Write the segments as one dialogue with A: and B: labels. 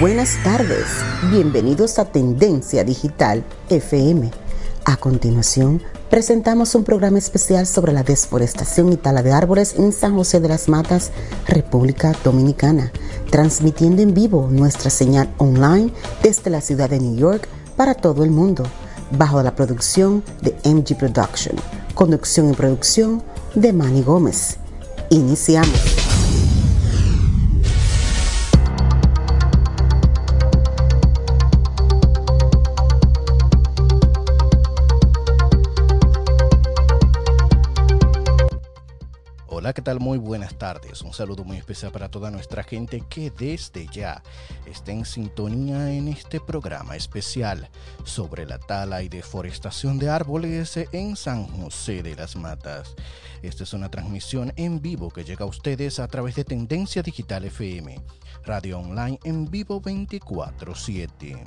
A: Buenas tardes, bienvenidos a Tendencia Digital FM. A continuación, presentamos un programa especial sobre la desforestación y tala de árboles en San José de las Matas, República Dominicana, transmitiendo en vivo nuestra señal online desde la ciudad de New York para todo el mundo, bajo la producción de MG Production, conducción y producción de Manny Gómez. Iniciamos.
B: ¿Qué tal? Muy buenas tardes. Un saludo muy especial para toda nuestra gente que desde ya está en sintonía en este programa especial sobre la tala y deforestación de árboles en San José de las Matas. Esta es una transmisión en vivo que llega a ustedes a través de Tendencia Digital FM, radio online en vivo 24/7.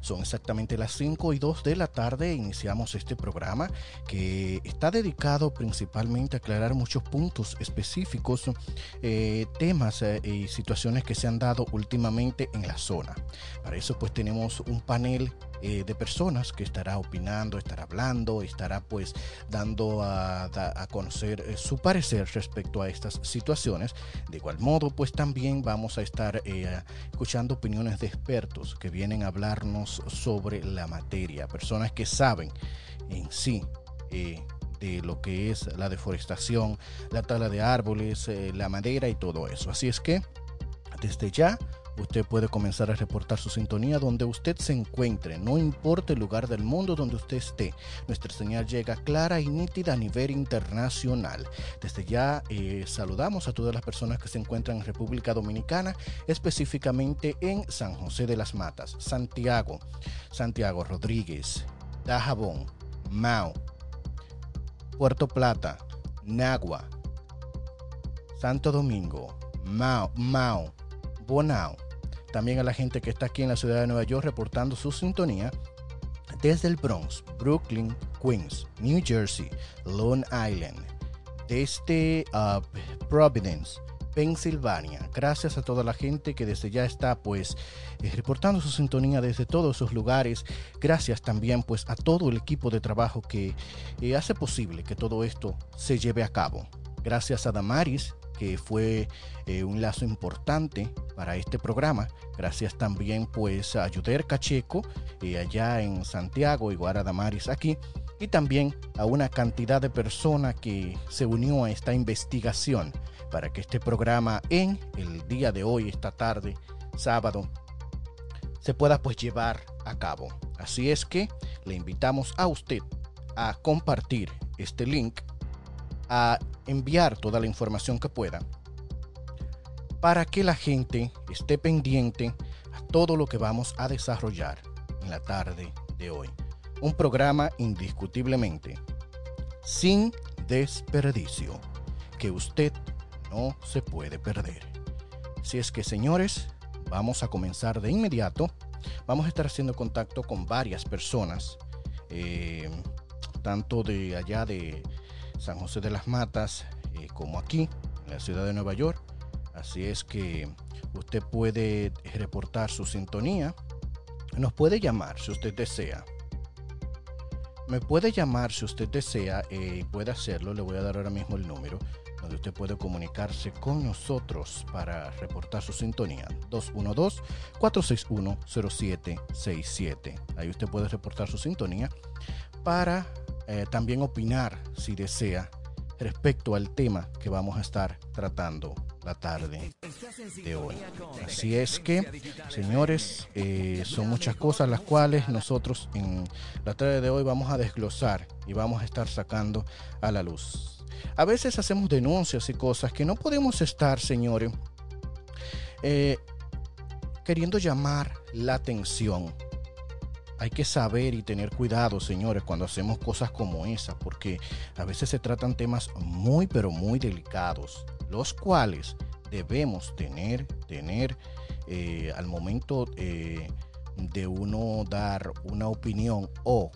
B: Son exactamente las 5 y 2 de la tarde. Iniciamos este programa que está dedicado principalmente a aclarar muchos puntos específicos, eh, temas eh, y situaciones que se han dado últimamente en la zona. Para eso pues tenemos un panel eh, de personas que estará opinando, estará hablando, estará pues dando a, a conocer eh, su parecer respecto a estas situaciones. De igual modo pues también vamos a estar eh, escuchando opiniones de expertos que vienen a hablarnos sobre la materia, personas que saben en sí. de lo que es la deforestación, la tala de árboles, la madera y todo eso. Así es que desde ya Usted puede comenzar a reportar su sintonía donde usted se encuentre, no importa el lugar del mundo donde usted esté. Nuestra señal llega clara y nítida a nivel internacional. Desde ya eh, saludamos a todas las personas que se encuentran en República Dominicana, específicamente en San José de las Matas, Santiago, Santiago Rodríguez, Dajabón, Mao, Puerto Plata, Nagua, Santo Domingo, Mao, Mao, Bonao, también a la gente que está aquí en la ciudad de Nueva York reportando su sintonía desde el Bronx, Brooklyn, Queens, New Jersey, Long Island, desde uh, Providence, Pensilvania. Gracias a toda la gente que desde ya está pues eh, reportando su sintonía desde todos esos lugares. Gracias también pues a todo el equipo de trabajo que eh, hace posible que todo esto se lleve a cabo. Gracias a Damaris que fue eh, un lazo importante para este programa. Gracias también pues a Yuder Cacheco, eh, allá en Santiago, y Guaradamaris aquí, y también a una cantidad de personas que se unió a esta investigación para que este programa en el día de hoy, esta tarde, sábado, se pueda pues llevar a cabo. Así es que le invitamos a usted a compartir este link a enviar toda la información que pueda para que la gente esté pendiente a todo lo que vamos a desarrollar en la tarde de hoy. Un programa indiscutiblemente sin desperdicio que usted no se puede perder. Si es que señores, vamos a comenzar de inmediato. Vamos a estar haciendo contacto con varias personas, eh, tanto de allá de San José de las Matas, eh, como aquí, en la ciudad de Nueva York. Así es que usted puede reportar su sintonía. Nos puede llamar si usted desea. Me puede llamar si usted desea y eh, puede hacerlo. Le voy a dar ahora mismo el número donde usted puede comunicarse con nosotros para reportar su sintonía. 212-461-0767. Ahí usted puede reportar su sintonía para eh, también opinar si desea respecto al tema que vamos a estar tratando la tarde de hoy. Así es que, señores, eh, son muchas cosas las cuales nosotros en la tarde de hoy vamos a desglosar y vamos a estar sacando a la luz. A veces hacemos denuncias y cosas que no podemos estar, señores, eh, queriendo llamar la atención hay que saber y tener cuidado, señores, cuando hacemos cosas como esa, porque a veces se tratan temas muy, pero muy delicados, los cuales debemos tener, tener eh, al momento eh, de uno dar una opinión o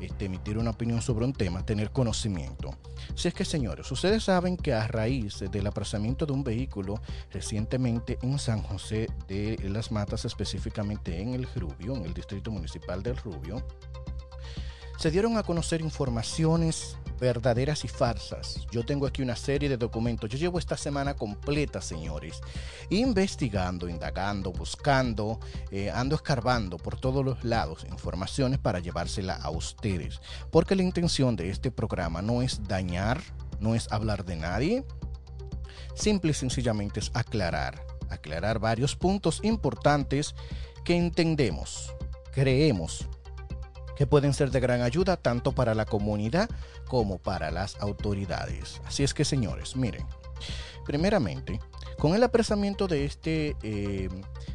B: este, emitir una opinión sobre un tema, tener conocimiento. Si es que, señores, ustedes saben que a raíz del apresamiento de un vehículo recientemente en San José de las Matas, específicamente en el Rubio, en el distrito municipal del Rubio, se dieron a conocer informaciones verdaderas y farsas. Yo tengo aquí una serie de documentos. Yo llevo esta semana completa, señores, investigando, indagando, buscando, eh, ando escarbando por todos los lados informaciones para llevársela a ustedes. Porque la intención de este programa no es dañar, no es hablar de nadie. Simple y sencillamente es aclarar, aclarar varios puntos importantes que entendemos, creemos que pueden ser de gran ayuda tanto para la comunidad como para las autoridades. Así es que señores, miren, primeramente, con el apresamiento de este, eh,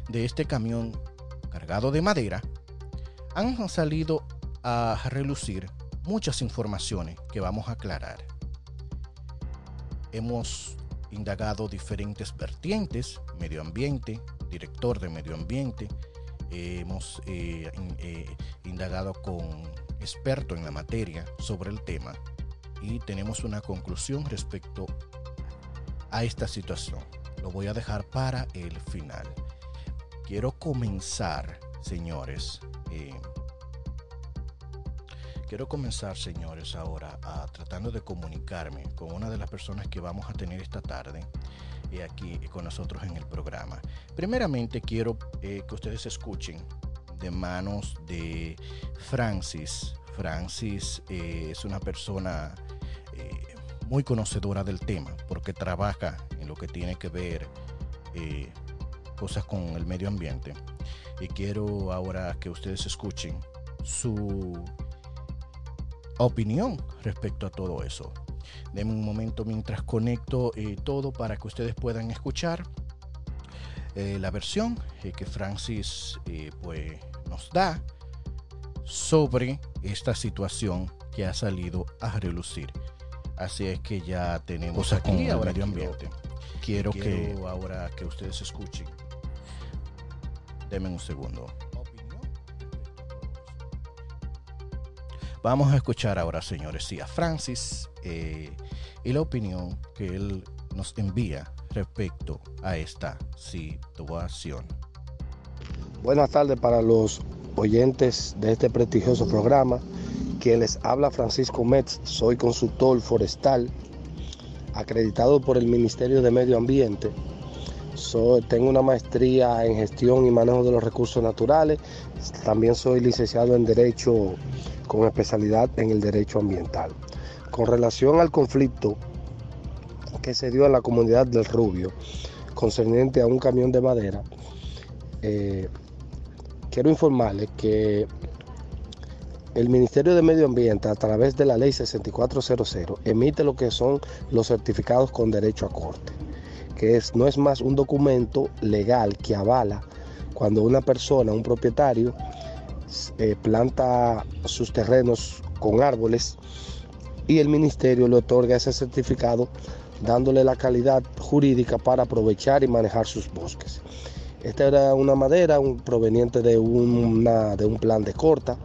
B: de este camión cargado de madera, han salido a relucir muchas informaciones que vamos a aclarar. Hemos indagado diferentes vertientes, medio ambiente, director de medio ambiente, hemos eh, eh, indagado con expertos en la materia sobre el tema y tenemos una conclusión respecto a esta situación. Lo voy a dejar para el final. Quiero comenzar, señores. Eh, quiero comenzar, señores, ahora a, tratando de comunicarme con una de las personas que vamos a tener esta tarde aquí con nosotros en el programa. Primeramente quiero eh, que ustedes escuchen de manos de Francis. Francis eh, es una persona eh, muy conocedora del tema porque trabaja en lo que tiene que ver cosas con el medio ambiente. Y quiero ahora que ustedes escuchen su opinión respecto a todo eso. Denme un momento mientras conecto eh, todo para que ustedes puedan escuchar eh, la versión eh, que Francis pues, nos da sobre esta situación que ha salido a relucir. Así es que ya tenemos aquí ahora medio ambiente. Quiero, que ahora que ustedes escuchen. Denme un segundo. Vamos a escuchar ahora, señores, sí, a Francis eh, y la opinión que él nos envía respecto a esta situación.
C: Buenas tardes para los oyentes de este prestigioso programa. Quien les habla Francisco Metz, soy consultor forestal acreditado por el Ministerio de Medio Ambiente. tengo una maestría en gestión y manejo de los recursos naturales. También soy licenciado en Derecho con especialidad en el derecho ambiental. Con relación al conflicto que se dio en la comunidad del Rubio, concerniente a un camión de madera, eh, quiero informarles que el Ministerio de Medio Ambiente, a través de la ley 6400, emite lo que son los certificados con derecho a corte, que es, no es más un documento legal que avala cuando una persona, un propietario, eh, planta sus terrenos con árboles y el ministerio le otorga ese certificado dándole la calidad jurídica para aprovechar y manejar sus bosques. Esta era una madera proveniente de, un plan de corta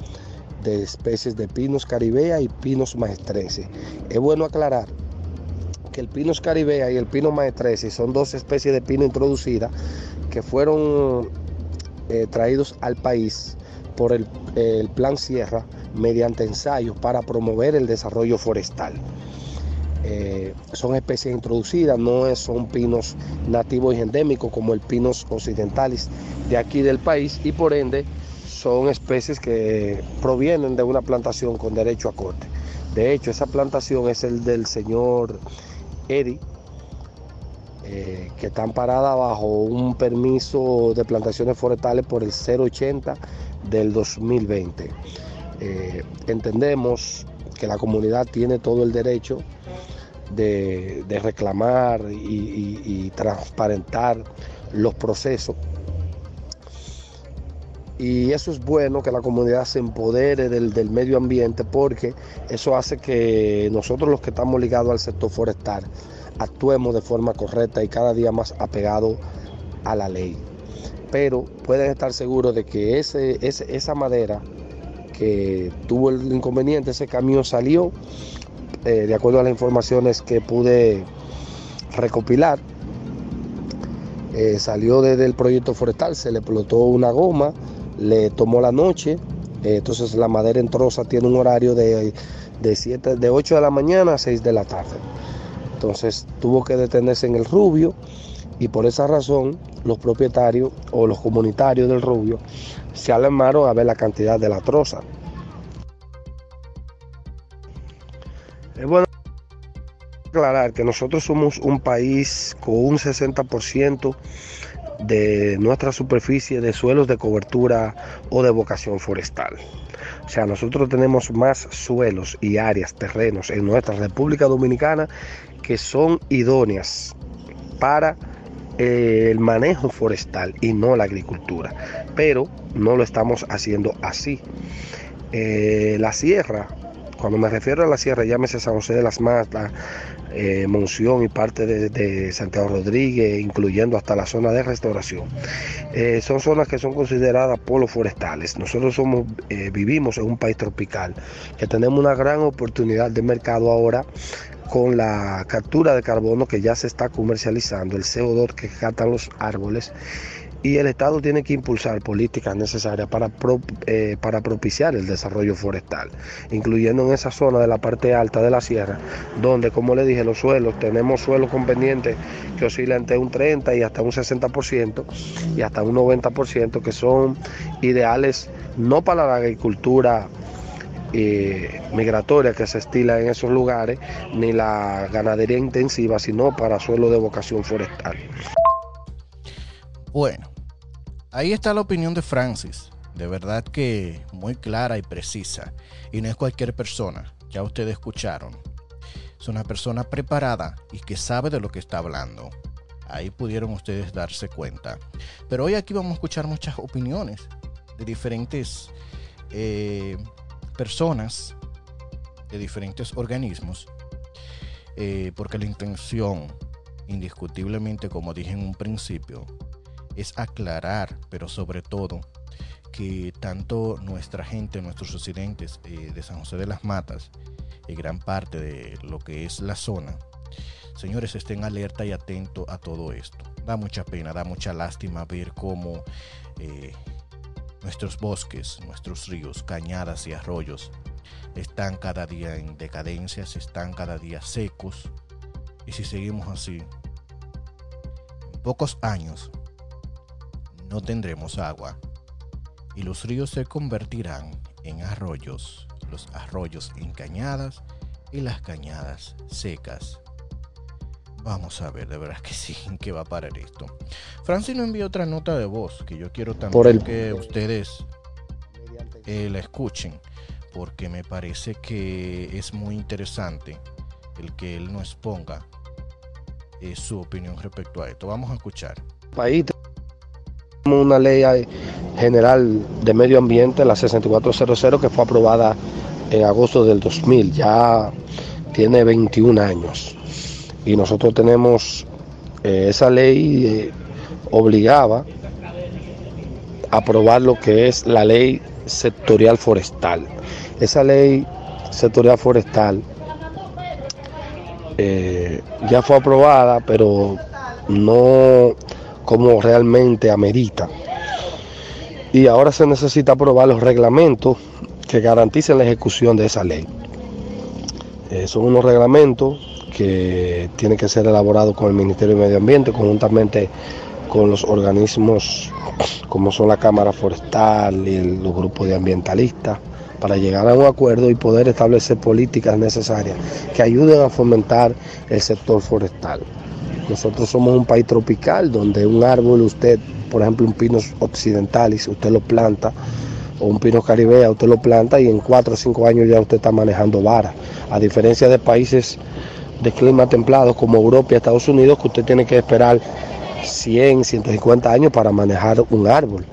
C: de especies de pinos caribea y pinos maestreses. Es bueno aclarar que el pinos caribea y el pino maestreses son dos especies de pino introducidas que fueron eh, traídos al país por el, Plan Sierra mediante ensayos para promover el desarrollo forestal. Eh, son especies introducidas, no son pinos nativos y endémicos como el pinos occidentalis de aquí del país y por ende son especies que provienen de una plantación con derecho a corte. De hecho, esa plantación es el del señor Eddie, eh, que está amparada bajo un permiso de plantaciones forestales por el 080 del 2020. Eh, entendemos que la comunidad tiene todo el derecho de, reclamar y, transparentar los procesos. Y eso es bueno que la comunidad se empodere del, del, medio ambiente porque eso hace que nosotros los que estamos ligados al sector forestal actuemos de forma correcta y cada día más apegado a la ley pero pueden estar seguros de que ese, esa madera que tuvo el inconveniente, ese camión salió, eh, de acuerdo a las informaciones que pude recopilar, eh, salió desde el proyecto forestal, se le explotó una goma, le tomó la noche, eh, entonces la madera en troza tiene un horario de, de, 7, de 8 de la mañana a 6 de la tarde. Entonces tuvo que detenerse en el Rubio y por esa razón los propietarios o los comunitarios del Rubio se alarmaron a ver la cantidad de la troza. Es bueno aclarar que nosotros somos un país con un 60% de nuestra superficie de suelos de cobertura o de vocación forestal. O sea, nosotros tenemos más suelos y áreas, terrenos en nuestra República Dominicana que son idóneas para el manejo forestal y no la agricultura. Pero no lo estamos haciendo así. Eh, la sierra, cuando me refiero a la sierra, llámese San José de las Matas, eh, Monción y parte de, Santiago Rodríguez, incluyendo hasta la zona de restauración. Eh, son zonas que son consideradas polos forestales. Nosotros somos, vivimos en un país tropical, que tenemos una gran oportunidad de mercado ahora con la captura de carbono que ya se está comercializando, el CO2 que captan los árboles. Y el Estado tiene que impulsar políticas necesarias para, eh, para propiciar el desarrollo forestal, incluyendo en esa zona de la parte alta de la sierra, donde, como le dije, los suelos, tenemos suelos con pendientes que oscilan entre un 30 y hasta un 60% y hasta un 90% que son ideales no para la agricultura eh, migratoria que se estila en esos lugares, ni la ganadería intensiva, sino para suelo de vocación forestal.
B: Bueno, Ahí está la opinión de Francis, de verdad que muy clara y precisa. Y no es cualquier persona, ya ustedes escucharon. Es una persona preparada y que sabe de lo que está hablando. Ahí pudieron ustedes darse cuenta. Pero hoy aquí vamos a escuchar muchas opiniones de diferentes eh, personas, de diferentes organismos, eh, porque la intención, indiscutiblemente, como dije en un principio, es aclarar, pero sobre todo, que tanto nuestra gente, nuestros residentes eh, de San José de las Matas y gran parte de lo que es la zona, señores, estén alerta y atentos a todo esto. Da mucha pena, da mucha lástima ver cómo eh, nuestros bosques, nuestros ríos, cañadas y arroyos están cada día en decadencia, están cada día secos. Y si seguimos así, en pocos años no tendremos agua y los ríos se convertirán en arroyos, los arroyos en cañadas y las cañadas secas. Vamos a ver, de verdad que sí, que va a parar esto. Francis nos envió otra nota de voz que yo quiero también que ustedes eh, la escuchen, porque me parece que es muy interesante el que él nos ponga eh, su opinión respecto a esto. Vamos a escuchar.
C: País una ley general de medio ambiente, la 6400, que fue aprobada en agosto del 2000, ya tiene 21 años. Y nosotros tenemos, eh, esa ley eh, obligaba a aprobar lo que es la ley sectorial forestal. Esa ley sectorial forestal eh, ya fue aprobada, pero no como realmente amerita. Y ahora se necesita aprobar los reglamentos que garanticen la ejecución de esa ley. Eh, son unos reglamentos que tienen que ser elaborados con el Ministerio de Medio Ambiente, conjuntamente con los organismos como son la Cámara Forestal y los grupos de ambientalistas, para llegar a un acuerdo y poder establecer políticas necesarias que ayuden a fomentar el sector forestal. Nosotros somos un país tropical donde un árbol, usted, por ejemplo, un pino occidental, y si usted lo planta, o un pino caribea, usted lo planta y en cuatro o cinco años ya usted está manejando varas. A diferencia de países de clima templado como Europa y Estados Unidos, que usted tiene que esperar 100, 150 años para manejar un árbol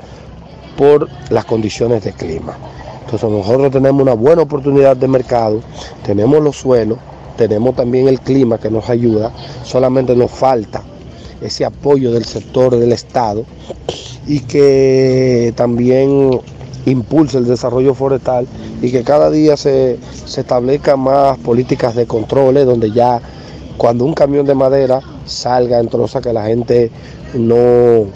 C: por las condiciones de clima. Entonces nosotros tenemos una buena oportunidad de mercado, tenemos los suelos, tenemos también el clima que nos ayuda, solamente nos falta ese apoyo del sector del Estado y que también impulse el desarrollo forestal y que cada día se, se establezcan más políticas de controles donde ya cuando un camión de madera salga en troza que la gente no,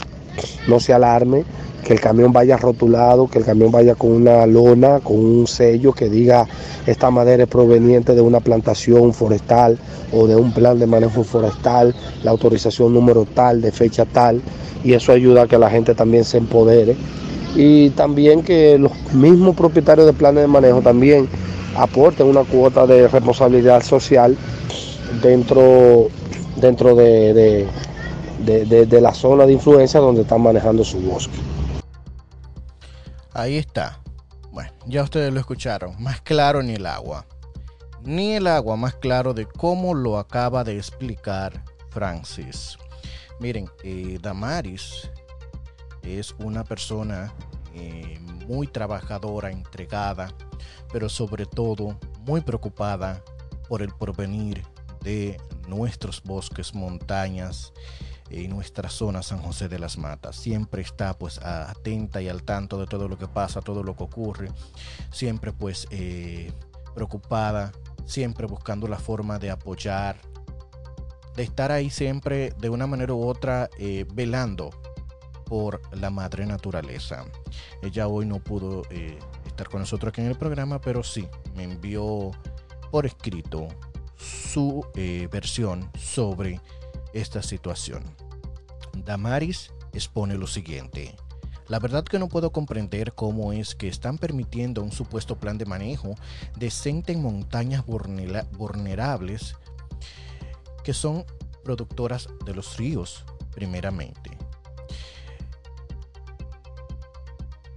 C: no se alarme, que el camión vaya rotulado, que el camión vaya con una lona, con un sello que diga esta madera es proveniente de una plantación forestal o de un plan de manejo forestal, la autorización número tal, de fecha tal, y eso ayuda a que la gente también se empodere. Y también que los mismos propietarios de planes de manejo también aporten una cuota de responsabilidad social dentro, dentro de, de, de la zona de influencia donde están manejando su bosque.
B: Ahí está. Bueno, ya ustedes lo escucharon. Más claro ni el agua. Ni el agua más claro de cómo lo acaba de explicar Francis. Miren, eh, Damaris es una persona eh, muy trabajadora, entregada, pero sobre todo muy preocupada por el porvenir de nuestros bosques, montañas en nuestra zona San José de las Matas. Siempre está pues atenta y al tanto de todo lo que pasa, todo lo que ocurre. Siempre pues eh, preocupada, siempre buscando la forma de apoyar, de estar ahí siempre de una manera u otra eh, velando por la madre naturaleza. Ella hoy no pudo eh, estar con nosotros aquí en el programa, pero sí me envió por escrito su versión sobre esta situación. Damaris expone lo siguiente. La verdad que no puedo comprender cómo es que están permitiendo un supuesto plan de manejo decente en montañas vulnerables que son productoras de los ríos, primeramente.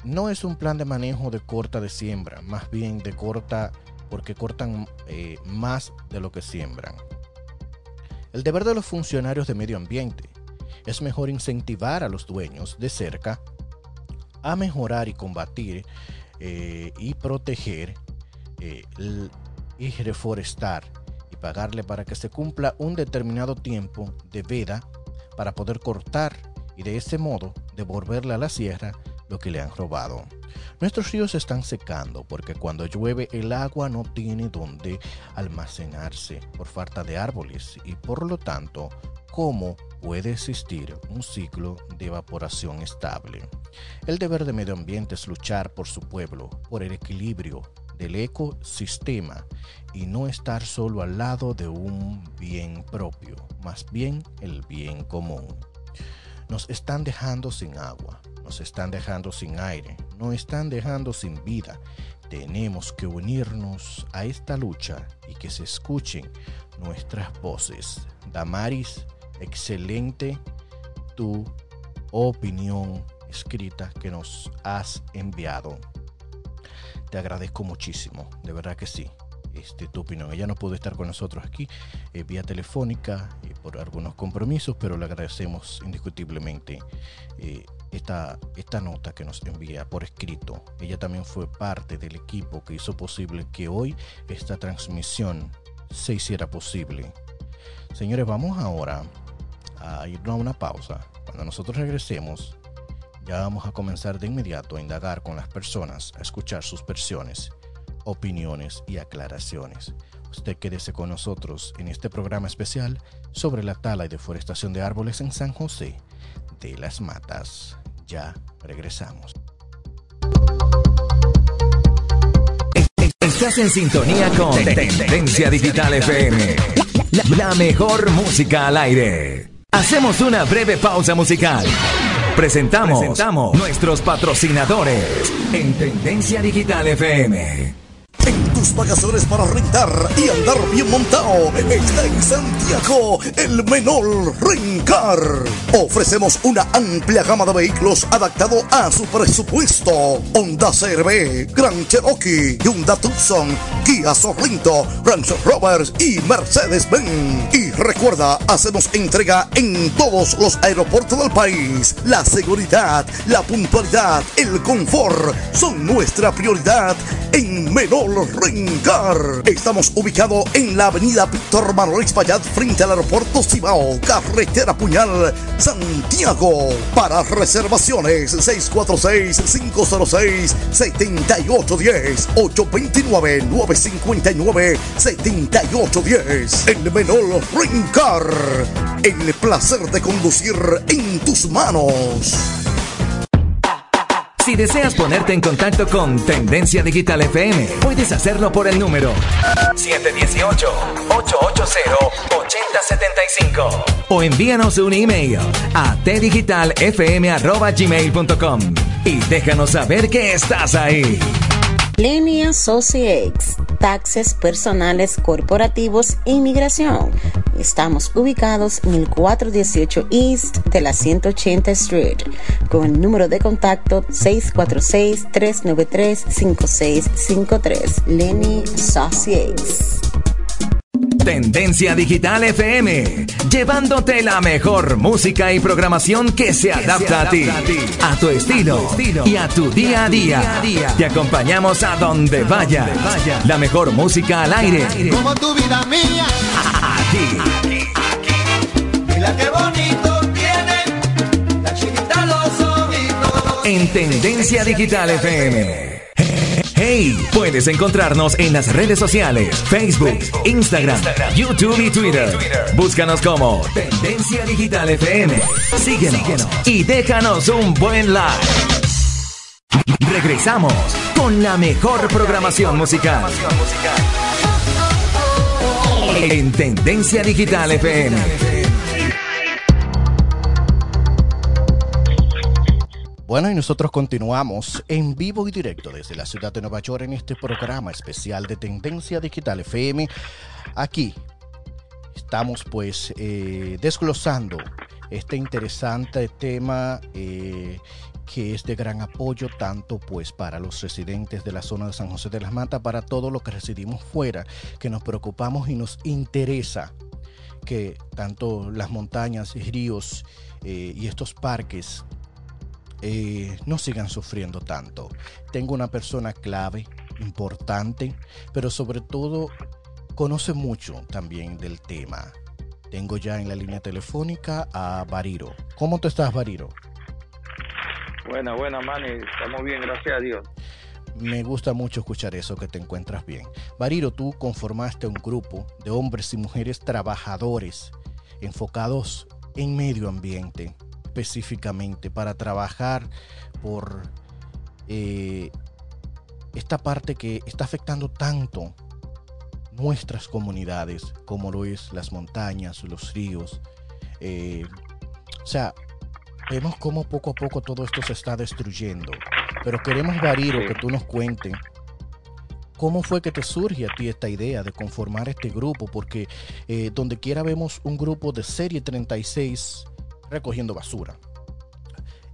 B: No es un plan de manejo de corta de siembra, más bien de corta porque cortan eh, más de lo que siembran. El deber de los funcionarios de medio ambiente es mejor incentivar a los dueños de cerca a mejorar y combatir eh, y proteger eh, y reforestar y pagarle para que se cumpla un determinado tiempo de veda para poder cortar y de ese modo devolverle a la sierra lo que le han robado. Nuestros ríos están secando porque cuando llueve el agua no tiene donde almacenarse por falta de árboles y por lo tanto, ¿cómo puede existir un ciclo de evaporación estable. El deber de medio ambiente es luchar por su pueblo, por el equilibrio del ecosistema y no estar solo al lado de un bien propio, más bien el bien común. Nos están dejando sin agua, nos están dejando sin aire, nos están dejando sin vida. Tenemos que unirnos a esta lucha y que se escuchen nuestras voces. Damaris excelente tu opinión escrita que nos has enviado. Te agradezco muchísimo, de verdad que sí. Este, tu opinión. Ella no pudo estar con nosotros aquí eh, vía telefónica eh, por algunos compromisos, pero le agradecemos indiscutiblemente eh, esta, esta nota que nos envía por escrito. Ella también fue parte del equipo que hizo posible que hoy esta transmisión se hiciera posible. Señores, vamos ahora a irnos a una pausa. Cuando nosotros regresemos, ya vamos a comenzar de inmediato a indagar con las personas, a escuchar sus versiones, opiniones y aclaraciones. Usted quédese con nosotros en este programa especial sobre la tala y deforestación de árboles en San José de las Matas. Ya regresamos.
D: Estás en sintonía con Tendencia Digital FM. La mejor música al aire. Hacemos una breve pausa musical. Presentamos, nuestros patrocinadores en Tendencia Digital FM.
E: Tus para rentar y andar bien montado está en Santiago el menor Rencar. Ofrecemos una amplia gama de vehículos adaptado a su presupuesto. Honda CRV, Gran Cherokee, Hyundai Tucson, Kia Sorrento, Range Rovers y Mercedes-Benz. Y recuerda, hacemos entrega en todos los aeropuertos del país. La seguridad, la puntualidad, el confort son nuestra prioridad en Menor Rencar. Estamos ubicados en la avenida Víctor Manuel Espaillat frente al aeropuerto Cibao, carretera Puñal, Santiago. Para reservaciones 646-506-7810 829-959-7810 El Menor Rencar. El placer de conducir en tus manos.
D: Si deseas ponerte en contacto con Tendencia Digital FM, puedes hacerlo por el número 718-880-8075 o envíanos un email a tdigitalfm.gmail.com y déjanos saber que estás ahí.
A: Lenny Associates, taxes personales corporativos e inmigración. Estamos ubicados en el 418 East de la 180 Street, con el número de contacto 646-393-5653. Lenny Associates.
D: Tendencia Digital FM, llevándote la mejor música y programación que se adapta a ti, a tu estilo y a tu día a día. Te acompañamos a donde vayas. La mejor música al aire.
F: Como tu vida mía.
D: Aquí.
F: Mira qué bonito tiene la chiquita los ojitos.
D: En Tendencia Digital FM. Hey, puedes encontrarnos en las redes sociales, Facebook, Instagram, YouTube y Twitter. Búscanos como Tendencia Digital FM. Síguenos y déjanos un buen like. Regresamos con la mejor programación musical. En Tendencia Digital FM.
B: Bueno, y nosotros continuamos en vivo y directo desde la ciudad de Nueva York en este programa especial de Tendencia Digital FM. Aquí estamos pues eh, desglosando este interesante tema eh, que es de gran apoyo tanto pues para los residentes de la zona de San José de las Matas, para todos los que residimos fuera, que nos preocupamos y nos interesa que tanto las montañas ríos eh, y estos parques eh, no sigan sufriendo tanto. Tengo una persona clave, importante, pero sobre todo conoce mucho también del tema. Tengo ya en la línea telefónica a Bariro. ¿Cómo tú estás, Bariro?
G: Buena, buena, Manny. Estamos bien, gracias a Dios.
B: Me gusta mucho escuchar eso, que te encuentras bien. Bariro, tú conformaste un grupo de hombres y mujeres trabajadores enfocados en medio ambiente, específicamente para trabajar por eh, esta parte que está afectando tanto nuestras comunidades, como lo es las montañas, los ríos. Eh, o sea, vemos cómo poco a poco todo esto se está destruyendo. Pero queremos, Bariro, que tú nos cuentes cómo fue que te surge a ti esta idea de conformar este grupo, porque eh, donde quiera vemos un grupo de serie 36 recogiendo basura,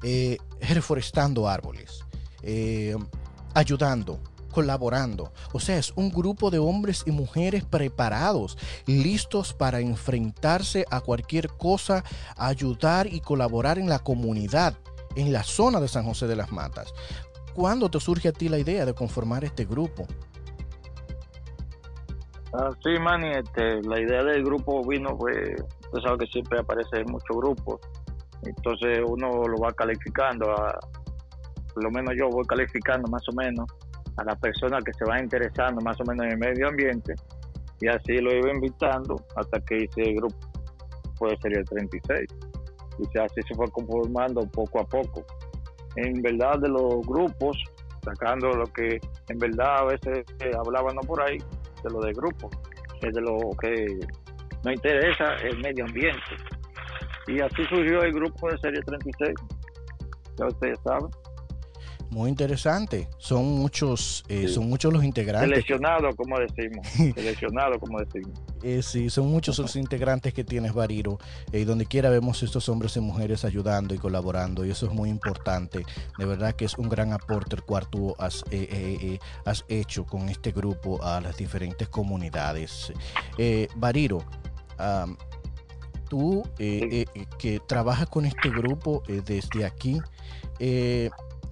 B: eh, reforestando árboles, eh, ayudando, colaborando. O sea, es un grupo de hombres y mujeres preparados, listos para enfrentarse a cualquier cosa, ayudar y colaborar en la comunidad, en la zona de San José de las Matas. ¿Cuándo te surge a ti la idea de conformar este grupo?
G: Ah, sí, Manny, este, la idea del grupo vino, pues, tú sabes que siempre aparecen muchos grupos, entonces uno lo va calificando, a, por lo menos yo voy calificando más o menos a las personas que se van interesando más o menos en el medio ambiente, y así lo iba invitando hasta que hice el grupo, puede ser el 36, y así se fue conformando poco a poco. En verdad de los grupos, sacando lo que en verdad a veces eh, hablábamos por ahí, de lo del grupo, es de lo que nos interesa el medio ambiente. Y así surgió el grupo de Serie 36, ya ustedes saben.
B: Muy interesante. Son muchos, eh, son muchos los integrantes.
G: Seleccionado, como decimos. Seleccionado, como decimos.
B: Eh, sí, son muchos los integrantes que tienes, Bariro. Y donde quiera vemos estos hombres y mujeres ayudando y colaborando. Y eso es muy importante. De verdad que es un gran aporte el cual tú has, eh, eh, eh, has hecho con este grupo a las diferentes comunidades. Eh, Bariro, am, tú eh, eh, que trabajas con este grupo eh, desde aquí,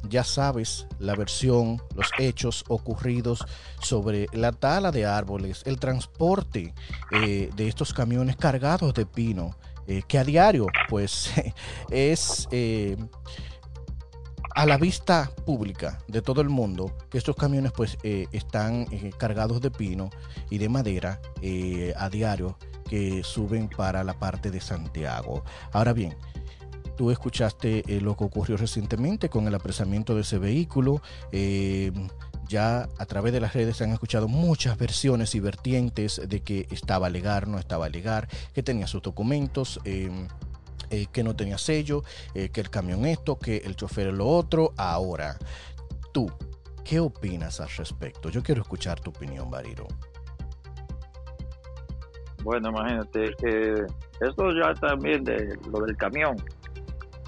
B: ya sabes la versión, los hechos ocurridos sobre la tala de árboles, el transporte de estos camiones cargados de pino, que a diario pues es a la vista pública de todo el mundo que estos camiones pues eh, están eh, cargados de pino y de madera eh, a diario que suben para la parte de Santiago. Ahora bien, tú escuchaste lo que ocurrió recientemente con el apresamiento de ese vehículo. ya a través de las redes se han escuchado muchas versiones y vertientes de que estaba legal, no estaba legal, que tenía sus documentos. Eh, que no tenía sello, eh, que el camión esto, que el chofer lo otro. Ahora, tú, ¿qué opinas al respecto? Yo quiero escuchar tu opinión, Bariro.
G: Bueno, imagínate, que esto ya también de lo del camión.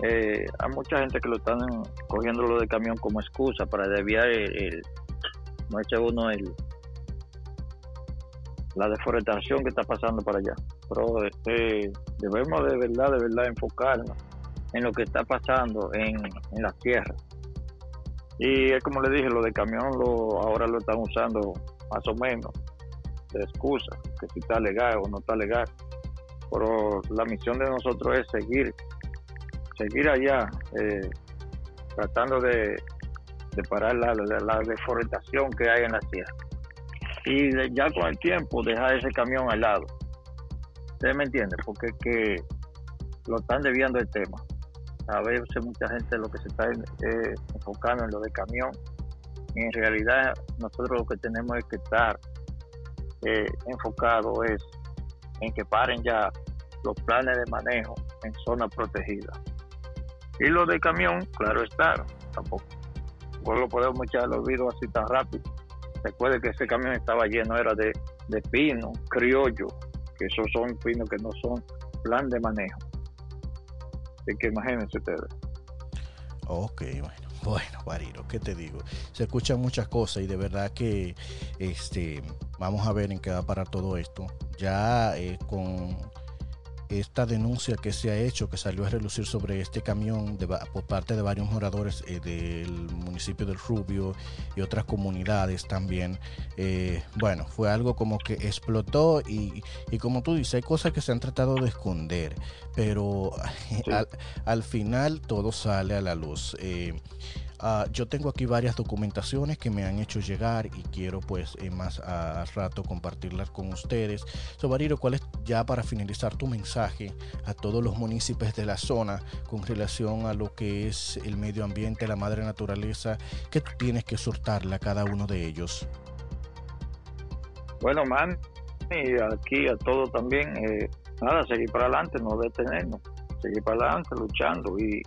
G: Eh, hay mucha gente que lo están cogiendo lo del camión como excusa para desviar el, no eche uno el la deforestación que está pasando para allá pero este, debemos de verdad, de verdad enfocarnos en lo que está pasando en, en la tierra. Y es como le dije, lo de camión lo, ahora lo están usando más o menos de excusa, que si está legal o no está legal. Pero la misión de nosotros es seguir, seguir allá, eh, tratando de, parar la, deforestación que hay en la tierra. Y ya con el tiempo dejar ese camión al lado Usted me entiende, porque que lo están desviando el tema. A veces mucha gente lo que se está eh, enfocando en lo de camión. En realidad nosotros lo que tenemos es que estar eh, enfocado es en que paren ya los planes de manejo en zona protegida. Y lo de camión, claro está, tampoco. No lo podemos echar al olvido así tan rápido. Recuerde que ese camión estaba lleno, era de, de pino, criollo, que esos son pinos que no son plan de manejo. Así que imagínense ustedes.
B: Ok, bueno. Bueno, Bariro, ¿qué te digo? Se escuchan muchas cosas y de verdad que este, vamos a ver en qué va a parar todo esto. Ya eh, con esta denuncia que se ha hecho, que salió a relucir sobre este camión por parte de varios moradores eh, del municipio del Rubio y otras comunidades también, eh, bueno, fue algo como que explotó y, como tú dices, hay cosas que se han tratado de esconder, pero al, final todo sale a la luz. Eh, Ah, yo tengo aquí varias documentaciones que me han hecho llegar y quiero pues eh, más a, rato compartirlas con ustedes. Sobariro, ¿cuál es ya para finalizar tu mensaje a todos los municipios de la zona con relación a lo que es el medio ambiente, la madre naturaleza, que tú tienes que soltarle a cada uno de ellos?
G: Bueno, man, y aquí a todos también, eh, nada, seguir para adelante, no detenernos, seguir para adelante luchando y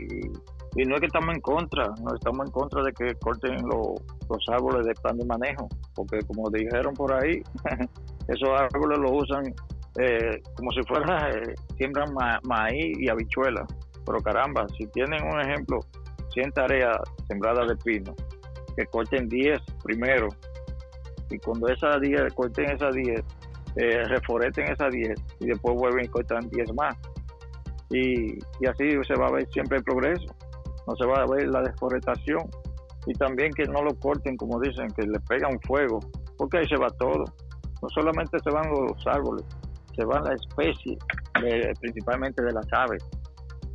G: no es que estamos en contra, no estamos en contra de que corten los árboles de plan de manejo, porque como dijeron por ahí, esos árboles los usan eh, como si fuera, eh, siembran maíz y habichuelas. Pero caramba, si tienen un ejemplo, 100 tareas sembradas de pino, que corten 10 primero, y cuando esas 10, corten esas 10, eh, reforeten esas 10 y después vuelven y cortan 10 más. Y, y así se va a ver siempre el progreso no se va a ver la deforestación y también que no lo corten, como dicen, que le pegan fuego, porque ahí se va todo. No solamente se van los árboles, se van la especie, principalmente de las aves.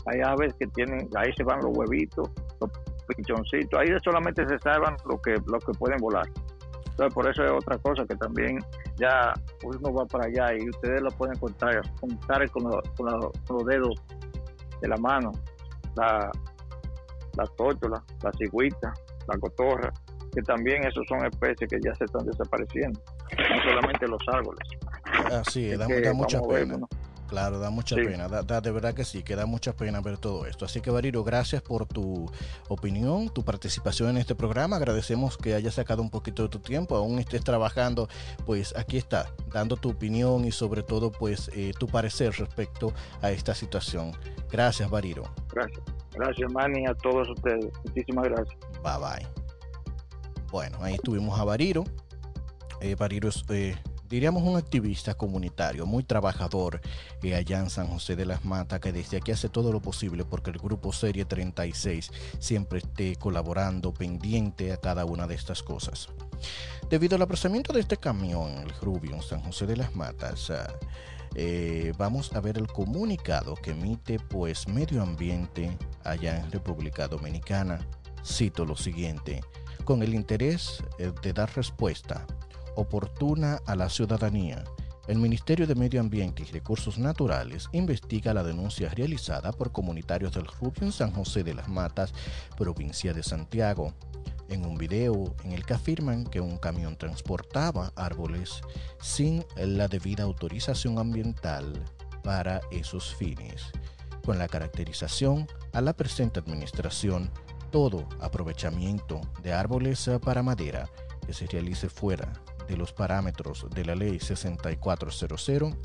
G: Hay aves que tienen, ahí se van los huevitos, los pichoncitos, ahí solamente se salvan lo que, lo que pueden volar. Entonces, por eso es otra cosa que también ya uno va para allá y ustedes lo pueden contar, contar con, con los dedos de la mano. La, la tórtola, la cigüita, la cotorra, que también esos son especies que ya se están desapareciendo, no solamente los árboles.
B: Así da, da mucha pena. Claro, da mucha pena, da, de verdad que sí, que da mucha pena ver todo esto. Así que, Bariro, gracias por tu opinión, tu participación en este programa. Agradecemos que hayas sacado un poquito de tu tiempo, aún estés trabajando, pues aquí está, dando tu opinión y sobre todo, pues, eh, tu parecer respecto a esta situación. Gracias, Bariro.
G: Gracias. Gracias, Manny, a todos ustedes. Muchísimas gracias. Bye
B: bye. Bueno, ahí estuvimos a Bariro. Eh, Bariro es eh, diríamos un activista comunitario muy trabajador eh, allá en San José de las Matas, que desde aquí hace todo lo posible porque el grupo Serie 36 siempre esté colaborando, pendiente a cada una de estas cosas. Debido al apresamiento de este camión, el Rubio, en San José de las Matas, ah, eh, vamos a ver el comunicado que emite pues Medio Ambiente allá en República Dominicana. Cito lo siguiente, con el interés eh, de dar respuesta oportuna a la ciudadanía. El Ministerio de Medio Ambiente y Recursos Naturales investiga la denuncia realizada por comunitarios del Rubio en San José de las Matas, provincia de Santiago, en un video en el que afirman que un camión transportaba árboles sin la debida autorización ambiental para esos fines. Con la caracterización a la presente administración, todo aprovechamiento de árboles para madera que se realice fuera de los parámetros de la Ley 6400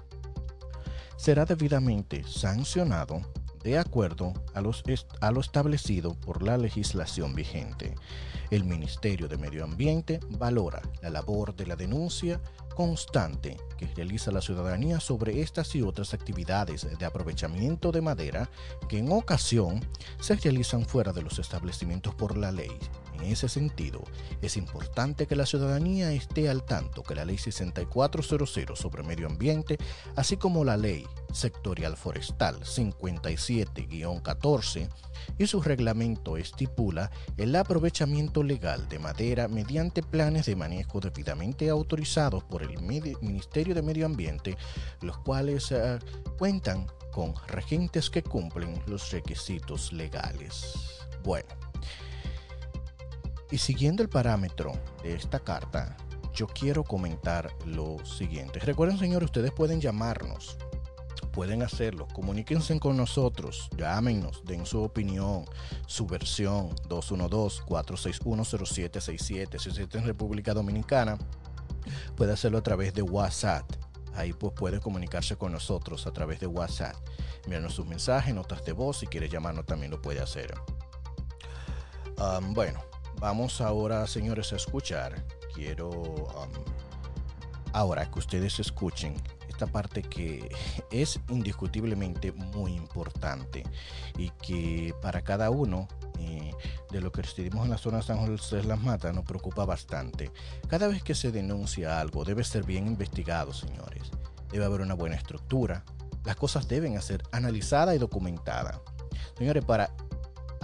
B: será debidamente sancionado de acuerdo a, a, lo establecido por la legislación vigente. El Ministerio de Medio Ambiente valora la labor de la denuncia constante que realiza la ciudadanía sobre estas y otras actividades de aprovechamiento de madera que en ocasión se realizan fuera de los establecimientos por la ley. En ese sentido, es importante que la ciudadanía esté al tanto que la Ley 6400 sobre medio ambiente, así como la Ley Sectorial Forestal 57-14 y su reglamento estipula el aprovechamiento legal de madera mediante planes de manejo debidamente autorizados por el Ministerio de Medio Ambiente, los cuales uh, cuentan con regentes que cumplen los requisitos legales. Bueno, y siguiendo el parámetro de esta carta, yo quiero comentar lo siguiente. Recuerden, señores, ustedes pueden llamarnos. Pueden hacerlo, comuníquense con nosotros, llámenos, den su opinión, su versión 212-461-0767. Si usted en República Dominicana, puede hacerlo a través de WhatsApp. Ahí pues puede comunicarse con nosotros a través de WhatsApp. Enviarnos sus mensajes, notas de voz, si quiere llamarnos también lo puede hacer. bueno, Vamos ahora, señores, a escuchar. Quiero um, ahora que ustedes escuchen esta parte que es indiscutiblemente muy importante y que para cada uno eh, de lo que residimos en la zona de San José de las Matas nos preocupa bastante. Cada vez que se denuncia algo debe ser bien investigado, señores. Debe haber una buena estructura. Las cosas deben ser analizadas y documentadas. Señores, para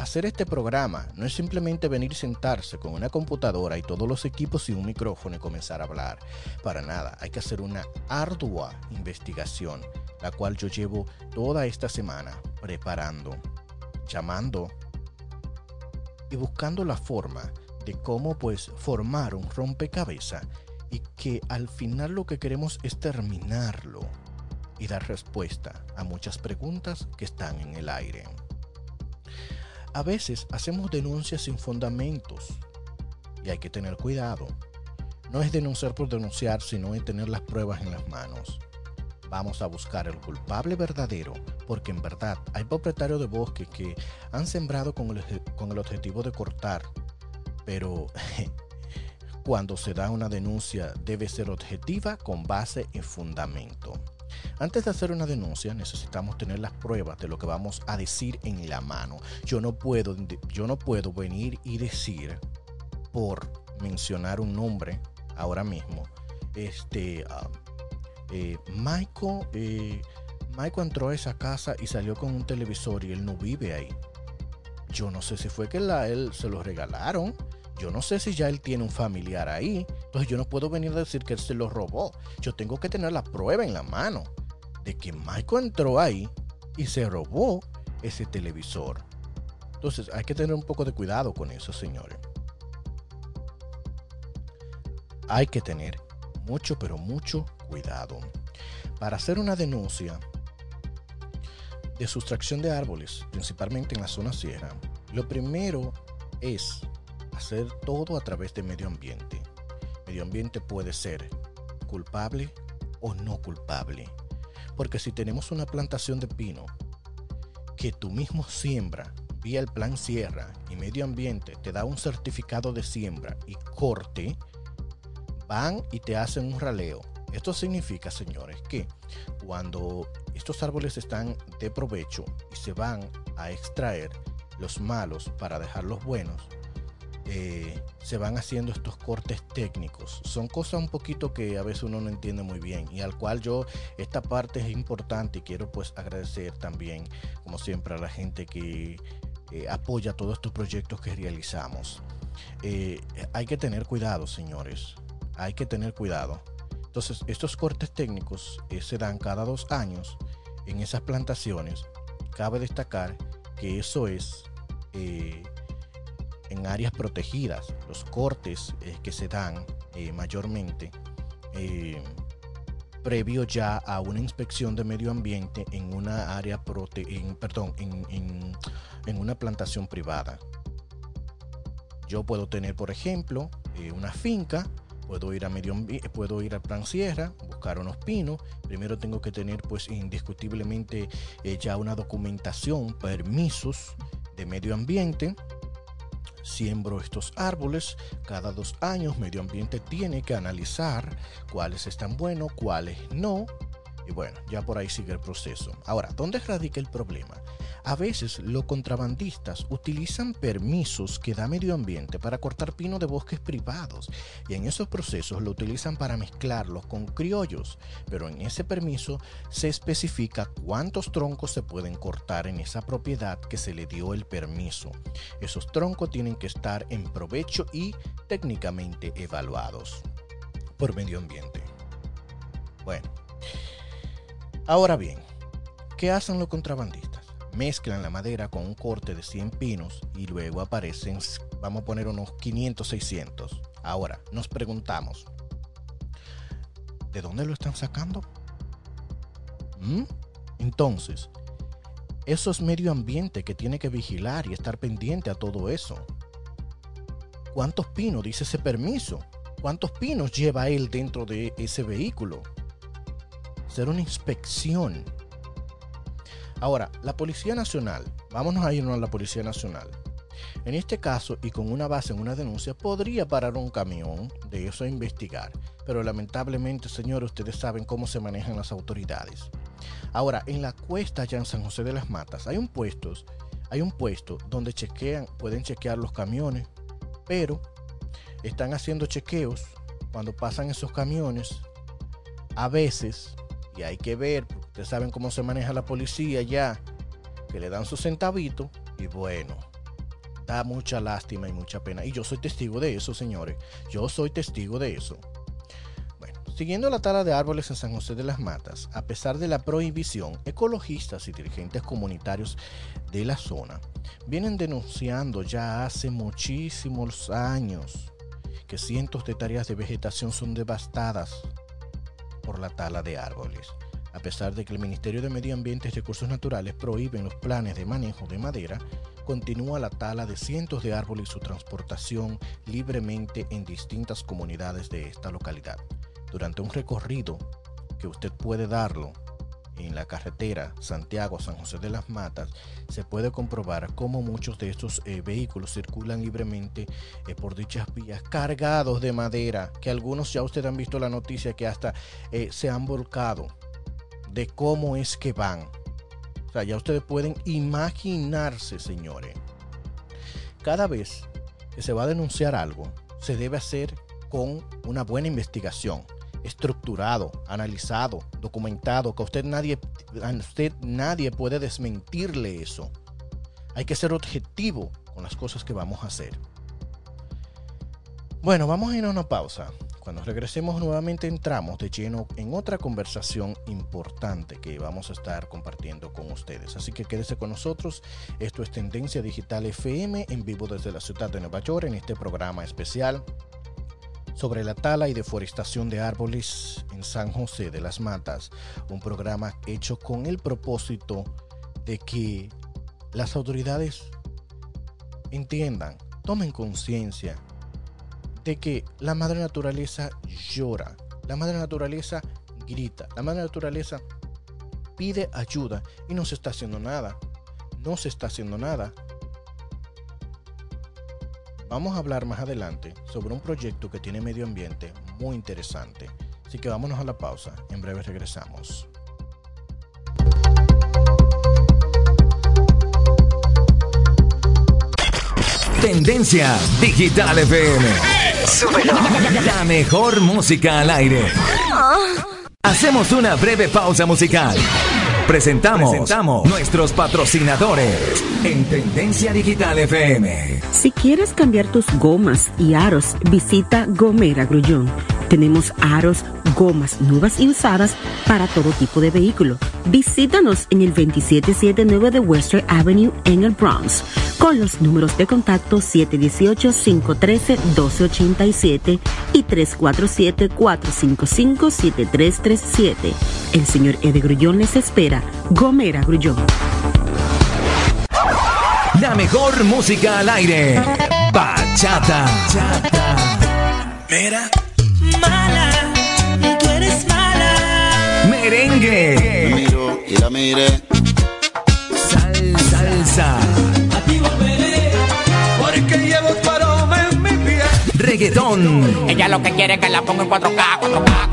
B: Hacer este programa no es simplemente venir sentarse con una computadora y todos los equipos y un micrófono y comenzar a hablar. Para nada, hay que hacer una ardua investigación, la cual yo llevo toda esta semana preparando, llamando y buscando la forma de cómo pues formar un rompecabezas y que al final lo que queremos es terminarlo y dar respuesta a muchas preguntas que están en el aire. A veces hacemos denuncias sin fundamentos y hay que tener cuidado. No es denunciar por denunciar, sino es tener las pruebas en las manos. Vamos a buscar el culpable verdadero, porque en verdad hay propietarios de bosques que han sembrado con el, con el objetivo de cortar, pero cuando se da una denuncia debe ser objetiva con base en fundamento. Antes de hacer una denuncia necesitamos tener las pruebas de lo que vamos a decir en la mano. Yo no puedo, yo no puedo venir y decir por mencionar un nombre ahora mismo. Este ah, eh, Michael, eh, Michael entró a esa casa y salió con un televisor y él no vive ahí. Yo no sé si fue que la, él se lo regalaron. Yo no sé si ya él tiene un familiar ahí. Entonces yo no puedo venir a decir que él se lo robó. Yo tengo que tener la prueba en la mano de que Michael entró ahí y se robó ese televisor. Entonces hay que tener un poco de cuidado con eso, señores. Hay que tener mucho, pero mucho cuidado. Para hacer una denuncia de sustracción de árboles, principalmente en la zona sierra, lo primero es hacer todo a través de medio ambiente. Medio ambiente puede ser culpable o no culpable. Porque si tenemos una plantación de pino que tú mismo siembra vía el plan Sierra y Medio Ambiente te da un certificado de siembra y corte, van y te hacen un raleo Esto significa, señores, que cuando estos árboles están de provecho y se van a extraer los malos para dejar los buenos, eh, se van haciendo estos cortes técnicos. Son cosas un poquito que a veces uno no entiende muy bien y al cual yo esta parte es importante y quiero pues agradecer también, como siempre, a la gente que eh, apoya todos estos proyectos que realizamos. Eh, hay que tener cuidado, señores. Hay que tener cuidado. Entonces, estos cortes técnicos se dan cada dos años en esas plantaciones. Cabe destacar que eso es en áreas protegidas, los cortes eh, que se dan eh, mayormente eh, previo ya a una inspección de medio ambiente en una área prote en, perdón, en, una plantación privada. Yo puedo tener, por ejemplo, una finca, puedo ir a medio puedo ir a plan sierra, buscar unos pinos. Primero tengo que tener, pues, indiscutiblemente ya una documentación, permisos de medio ambiente siembro estos árboles, cada dos años medio ambiente tiene que analizar cuáles están buenos, cuáles no. Y bueno, ya por ahí sigue el proceso. Ahora, ¿dónde radica el problema? A veces los contrabandistas utilizan permisos que da medio ambiente para cortar pino de bosques privados y en esos procesos lo utilizan para mezclarlos con criollos, pero en ese permiso se especifica cuántos troncos se pueden cortar en esa propiedad que se le dio el permiso. Esos troncos tienen que estar en provecho y técnicamente evaluados por medio ambiente. Bueno, ahora bien, ¿qué hacen los contrabandistas? mezclan la madera con un corte de 100 pinos y luego aparecen, vamos a poner unos 500, 600. Ahora, nos preguntamos, ¿de dónde lo están sacando? ¿Mm? Entonces, eso es medio ambiente que tiene que vigilar y estar pendiente a todo eso. ¿Cuántos pinos dice ese permiso? ¿Cuántos pinos lleva él dentro de ese vehículo? Hacer una inspección Ahora, la Policía Nacional, vámonos a irnos a la Policía Nacional. En este caso, y con una base en una denuncia, podría parar un camión de eso a investigar. Pero lamentablemente, señores, ustedes saben cómo se manejan las autoridades. Ahora, en la cuesta allá en San José de las Matas, hay un puesto, hay un puesto donde chequean, pueden chequear los camiones, pero están haciendo chequeos cuando pasan esos camiones. A veces, hay que ver, Ustedes saben cómo se maneja la policía ya, que le dan su centavito y bueno, da mucha lástima y mucha pena. Y yo soy testigo de eso, señores. Yo soy testigo de eso. Bueno, siguiendo la tala de árboles en San José de las Matas, a pesar de la prohibición, ecologistas y dirigentes comunitarios de la zona vienen denunciando ya hace muchísimos años que cientos de tareas de vegetación son devastadas por la tala de árboles. A pesar de que el Ministerio de Medio Ambiente y Recursos Naturales prohíben los planes de manejo de madera, continúa la tala de cientos de árboles y su transportación libremente en distintas comunidades de esta localidad. Durante un recorrido que usted puede darlo en la carretera Santiago-San José de las Matas, se puede comprobar cómo muchos de estos eh, vehículos circulan libremente eh, por dichas vías cargados de madera, que algunos ya ustedes han visto la noticia que hasta eh, se han volcado de cómo es que van. Ya ustedes pueden imaginarse, señores. Cada vez que se va a denunciar algo, se debe hacer con una buena investigación, estructurado, analizado, documentado, que a usted nadie, a usted nadie puede desmentirle eso. Hay que ser objetivo con las cosas que vamos a hacer. Bueno, vamos a ir a una pausa. Cuando regresemos nuevamente entramos de lleno en otra conversación importante que vamos a estar compartiendo con ustedes. Así que quédese con nosotros. Esto es Tendencia Digital FM en vivo desde la ciudad de Nueva York en este programa especial sobre la tala y deforestación de árboles en San José de las Matas. Un programa hecho con el propósito de que las autoridades entiendan, tomen conciencia de que la madre naturaleza llora, la madre naturaleza grita, la madre naturaleza pide ayuda y no se está haciendo nada. No se está haciendo nada. Vamos a hablar más adelante sobre un proyecto que tiene medio ambiente muy interesante. Así que vámonos a la pausa. En breve regresamos.
D: Tendencia Digital FM. La mejor música al aire. Hacemos una breve pausa musical. Presentamos, Presentamos nuestros patrocinadores en Tendencia Digital FM.
A: Si quieres cambiar tus gomas y aros, visita Gomera Grullón. Tenemos aros, gomas nuevas y usadas para todo tipo de vehículo. Visítanos en el 2779 de Western Avenue en el Bronx con los números de contacto 718-513-1287 y 347-455-7337. El señor Ede Grullón les espera. Gomera Grullón.
D: La mejor música al aire. Bachata.
H: Mira, tú eres mala.
D: Merengue.
I: Me miro y la mire.
D: Sal, salsa.
H: A ti volveré, porque llevo paroma en mi piel.
D: Reggaetón.
J: Ella lo que quiere es que la ponga en 4K, 4K, 4K,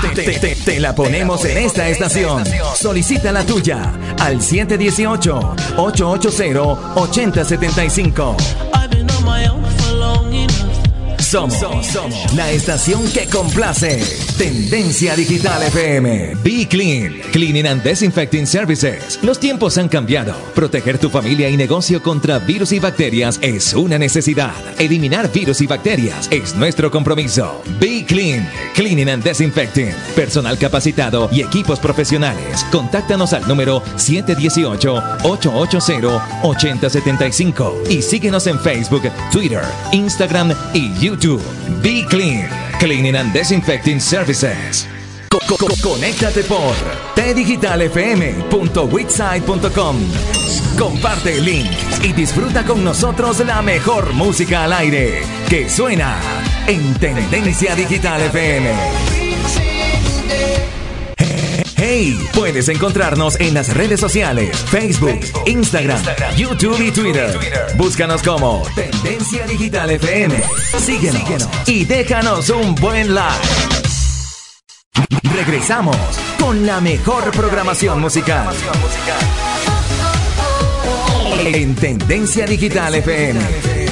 D: Te, te- te- te la ponemos en esta estación. Solicita la tuya al 718-880-8075. Somos, la estación que complace. Tendencia Digital FM. Be Clean. Cleaning and Disinfecting Services. Los tiempos han cambiado. Proteger tu familia y negocio contra virus y bacterias es una necesidad. Eliminar virus y bacterias es nuestro compromiso. Be Clean. Cleaning and Disinfecting. Personal capacitado y equipos profesionales. Contáctanos al número 718-880-8075 y síguenos en Facebook, Twitter, Instagram y YouTube. Be Clean. Cleaning and Disinfecting Services. Co- co- co- conéctate por tdigitalfm.witside.com. Comparte el link y disfruta con nosotros la mejor música al aire que suena en Tendencia Digital FM. Hey, puedes encontrarnos en las redes sociales, Facebook, Instagram, YouTube y Twitter. Búscanos como Tendencia Digital FM. Síguenos y déjanos un buen like. Regresamos con la mejor programación musical. En Tendencia Digital FM.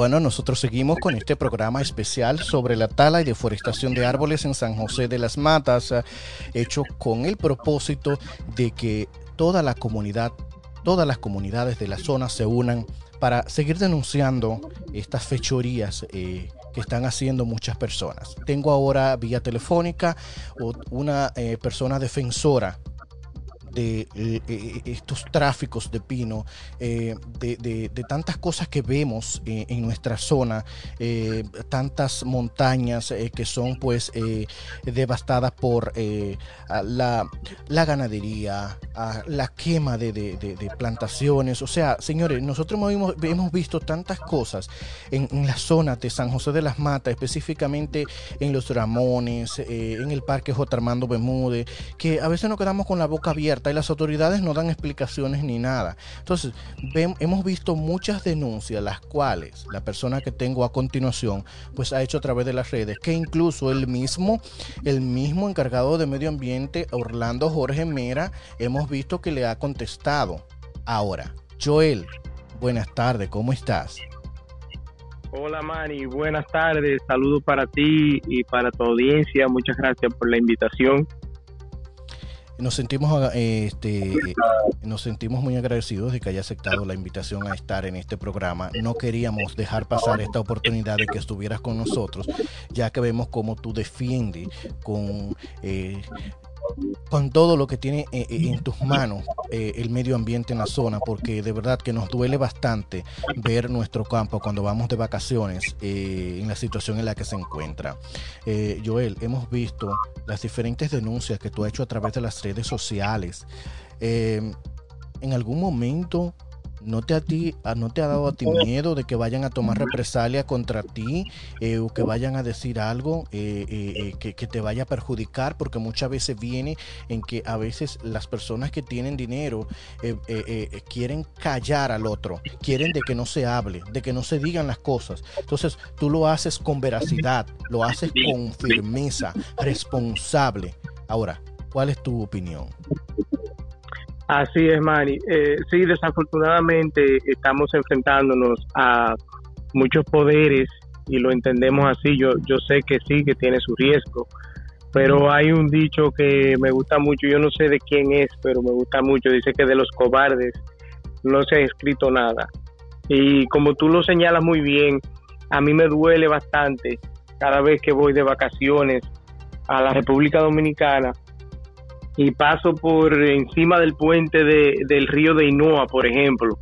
B: Bueno, nosotros seguimos con este programa especial sobre la tala y deforestación de árboles en San José de las Matas, hecho con el propósito de que toda la comunidad, todas las comunidades de la zona se unan para seguir denunciando estas fechorías eh, que están haciendo muchas personas. Tengo ahora vía telefónica una eh, persona defensora de eh, eh, estos tráficos de pino, eh, de, de- de tantas cosas que vemos eh, en nuestra zona, eh, tantas montañas eh, que son pues eh, devastadas por eh, la, la ganadería, la quema de, de- plantaciones. O sea, señores, nosotros hemos, hemos visto tantas cosas en, en la zona de San José de las Matas, específicamente en los Ramones, eh, en el Parque J. Armando Bermúdez, que a veces nos quedamos con la boca abierta y las autoridades no dan explicaciones ni nada. Entonces, hemos visto muchas denuncias, las cuales la persona que tengo a continuación, pues ha hecho a través de las redes, que incluso el mismo, el mismo encargado de medio ambiente, Orlando Jorge Mera, hemos visto que le ha contestado. Ahora, Joel, buenas tardes, ¿cómo estás?
K: Hola Manny, buenas tardes, saludos para ti y para tu audiencia, muchas gracias por la invitación.
B: Nos sentimos, eh, este, eh, nos sentimos muy agradecidos de que haya aceptado la invitación a estar en este programa. No queríamos dejar pasar esta oportunidad de que estuvieras con nosotros, ya que vemos cómo tú defiendes con, eh, con todo lo que tiene eh, eh, en tus manos eh, el medio ambiente en la zona, porque de verdad que nos duele bastante ver nuestro campo cuando vamos de vacaciones en la situación en la que se encuentra. Joel, hemos visto las diferentes denuncias que tú has hecho a través de las redes sociales. En algún momento ¿No te, a ti, a- ¿No te ha dado a ti miedo de que vayan a tomar represalia contra ti eh, o que vayan a decir algo eh, eh, que, te vaya a perjudicar? Porque muchas veces viene en que a veces las personas que tienen dinero quieren callar al otro, quieren de que no se hable, de que no se digan las cosas. Entonces tú lo haces con veracidad, lo haces con firmeza, responsable. Ahora, ¿cuál es tu opinión?
K: Así es, Manny. Eh, sí, desafortunadamente estamos enfrentándonos a muchos poderes y lo entendemos así. Yo, yo sé que sí, que tiene su riesgo, pero hay un dicho que me gusta mucho. Yo no sé de quién es, pero me gusta mucho. Dice que de los cobardes no se ha escrito nada. Y como tú lo señalas muy bien, a mí me duele bastante cada vez que voy de vacaciones a la República Dominicana y paso por encima del puente de, del río de Inoa, por ejemplo,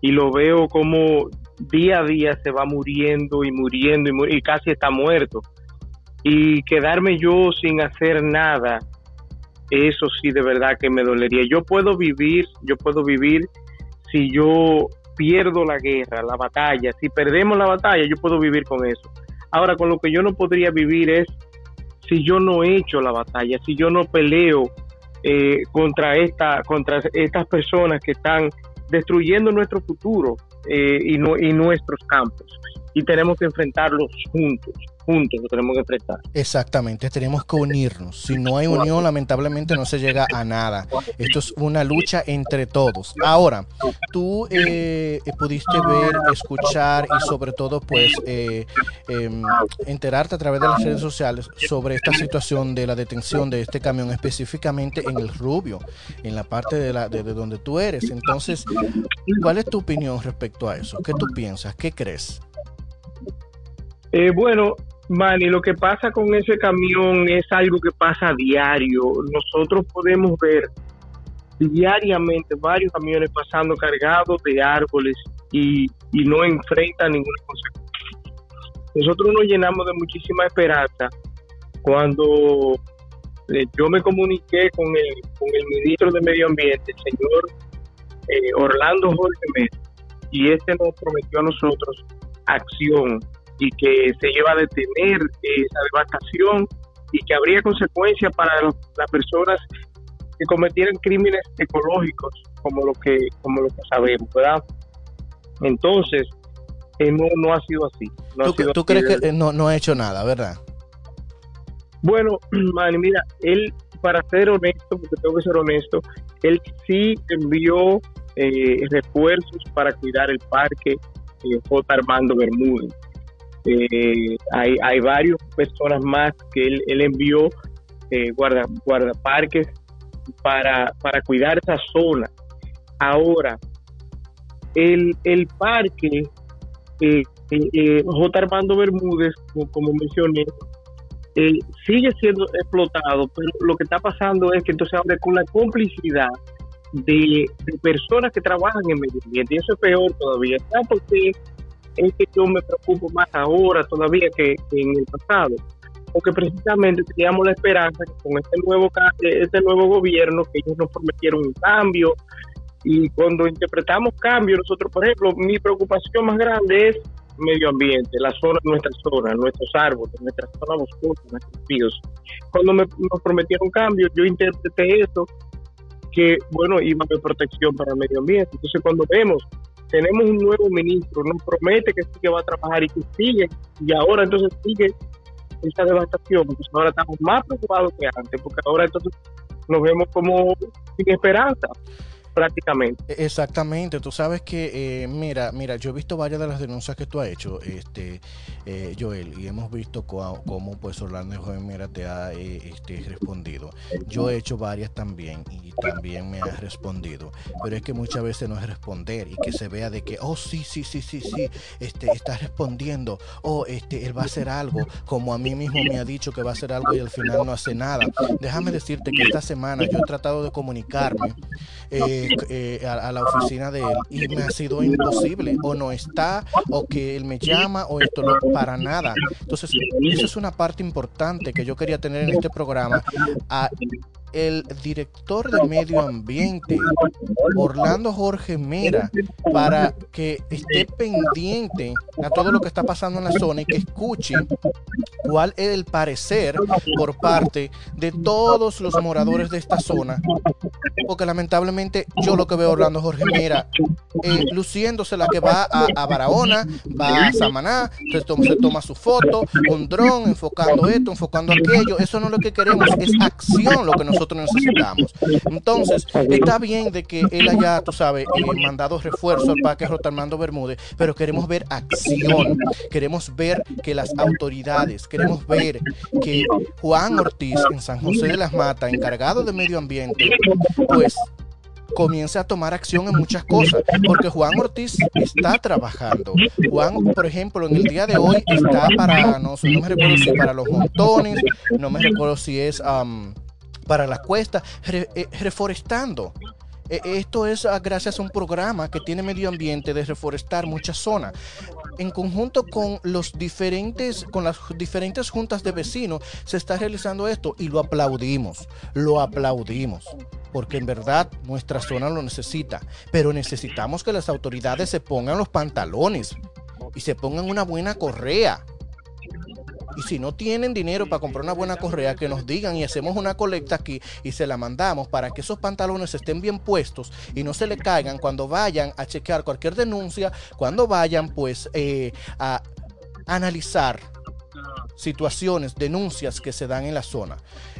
K: y lo veo como día a día se va muriendo y muriendo y, mu- y casi está muerto. Y quedarme yo sin hacer nada, eso sí de verdad que me dolería. Yo puedo vivir, yo puedo vivir si yo pierdo la guerra, la batalla, si perdemos la batalla, yo puedo vivir con eso. Ahora, con lo que yo no podría vivir es si yo no he hecho la batalla, si yo no peleo eh, contra esta, contra estas personas que están destruyendo nuestro futuro eh, y, no, y nuestros campos. Y tenemos que enfrentarlos juntos, juntos lo tenemos que enfrentar.
B: Exactamente, tenemos que unirnos. Si no hay unión, lamentablemente no se llega a nada. Esto es una lucha entre todos. Ahora, tú eh, pudiste ver, escuchar y sobre todo, pues, eh, em, enterarte a través de las redes sociales sobre esta situación de la detención de este camión, específicamente en el Rubio, en la parte de, la, de, de donde tú eres. Entonces, ¿cuál es tu opinión respecto a eso? ¿Qué tú piensas? ¿Qué crees?
K: Eh, bueno, Manny, lo que pasa con ese camión es algo que pasa a diario. Nosotros podemos ver diariamente varios camiones pasando cargados de árboles y, y no enfrentan ninguna consecuencia. Nosotros nos llenamos de muchísima esperanza cuando eh, yo me comuniqué con el, con el ministro de Medio Ambiente, el señor eh, Orlando Jorge Mesa, y este nos prometió a nosotros acción y que se iba a detener esa devastación y que habría consecuencias para los- las personas que cometieran crímenes ecológicos como lo que como lo que sabemos, ¿verdad? Entonces, eh, no, no ha sido así. No ha
B: ¿Tú,
K: sido
B: tú
K: así
B: crees que eh, no, no ha hecho nada, verdad?
K: Bueno, man, mira, él, para ser honesto, porque tengo que ser honesto, él sí envió eh, refuerzos para cuidar el parque eh, J. Armando Bermúdez. Eh, hay, hay varias personas más que él, envió eh, guarda, guardaparques para, para cuidar esa zona. Ahora, el, el parque eh, eh, eh, J. Armando Bermúdez, como, mencioné, eh, sigue siendo explotado, pero lo que está pasando es que entonces ahora con la complicidad de, personas que trabajan en medio ambiente, y eso es peor todavía, ¿sabes por qué es que yo me preocupo más ahora todavía que, que en el pasado? Porque precisamente teníamos la esperanza que con este nuevo, este nuevo gobierno, que ellos nos prometieron un cambio, y cuando interpretamos cambio, nosotros, por ejemplo, mi preocupación más grande es medio ambiente, la zona, nuestra zona, nuestros árboles, nuestra zona boscosa, nuestros ríos. Cuando me, nos prometieron cambio, yo interpreté eso que, bueno, iba a haber protección para el medio ambiente. Entonces, cuando vemos, tenemos un nuevo ministro, nos promete que sí que va a trabajar y que sigue, y ahora entonces sigue esta devastación. Entonces, ahora estamos más preocupados que antes, porque ahora entonces nos vemos como sin esperanza prácticamente.
B: Exactamente, tú sabes que, eh, mira, mira, yo he visto varias de las denuncias que tú has hecho, este, eh, Joel, y hemos visto cómo, pues Orlando Joven Mera te ha eh, este, respondido. Yo he hecho varias también y también me ha respondido, pero es que muchas veces no es responder y que se vea de que, oh, sí, sí, sí, sí, sí, este, está respondiendo, oh, este, él va a hacer algo, como a mí mismo me ha dicho que va a hacer algo y al final no hace nada. Déjame decirte que esta semana yo he tratado de comunicarme. Eh, eh, a, a, la oficina de él y me ha sido imposible. O no está o que él me llama o esto no para nada. Entonces eso es una parte importante que yo quería tener en este programa. A el director de medio ambiente, Orlando Jorge Mera, para que esté pendiente a todo lo que está pasando en la zona y que escuche cuál es el parecer por parte de todos los moradores de esta zona. Porque lamentablemente yo lo que veo Orlando Jorge Mera eh, luciéndose la que va a, Barahona, va a Samaná, se toma, se toma su foto, un dron enfocando esto, enfocando aquello. Eso no es lo que queremos, es acción lo que nosotros necesitamos. Entonces, está bien de que él haya, tú sabes, eh, mandado refuerzo al Parque Rotalmando Bermúdez, pero queremos ver acción, queremos ver que las autoridades, queremos ver que Juan Ortiz en San José de las Matas, encargado de medio ambiente, pues comience a tomar acción en muchas cosas, porque Juan Ortiz está trabajando. Juan, por ejemplo, en el día de hoy está para, no, no me recuerdo si para los montones, no me recuerdo si es para la cuesta, eh, reforestando. E, esto es ah, gracias a un programa que tiene medio ambiente de reforestar muchas zonas. En conjunto con los diferentes, con las diferentes juntas de vecinos, se está realizando esto y lo aplaudimos. Lo aplaudimos porque en verdad nuestra zona lo necesita, pero necesitamos que las autoridades se pongan los pantalones y se pongan una buena correa. Y si no tienen dinero para comprar una buena correa, que nos digan y hacemos una colecta aquí y se la mandamos para que esos pantalones estén bien puestos y no se le caigan cuando vayan a chequear cualquier denuncia, cuando vayan pues eh, a analizar situaciones, denuncias que se dan en la zona.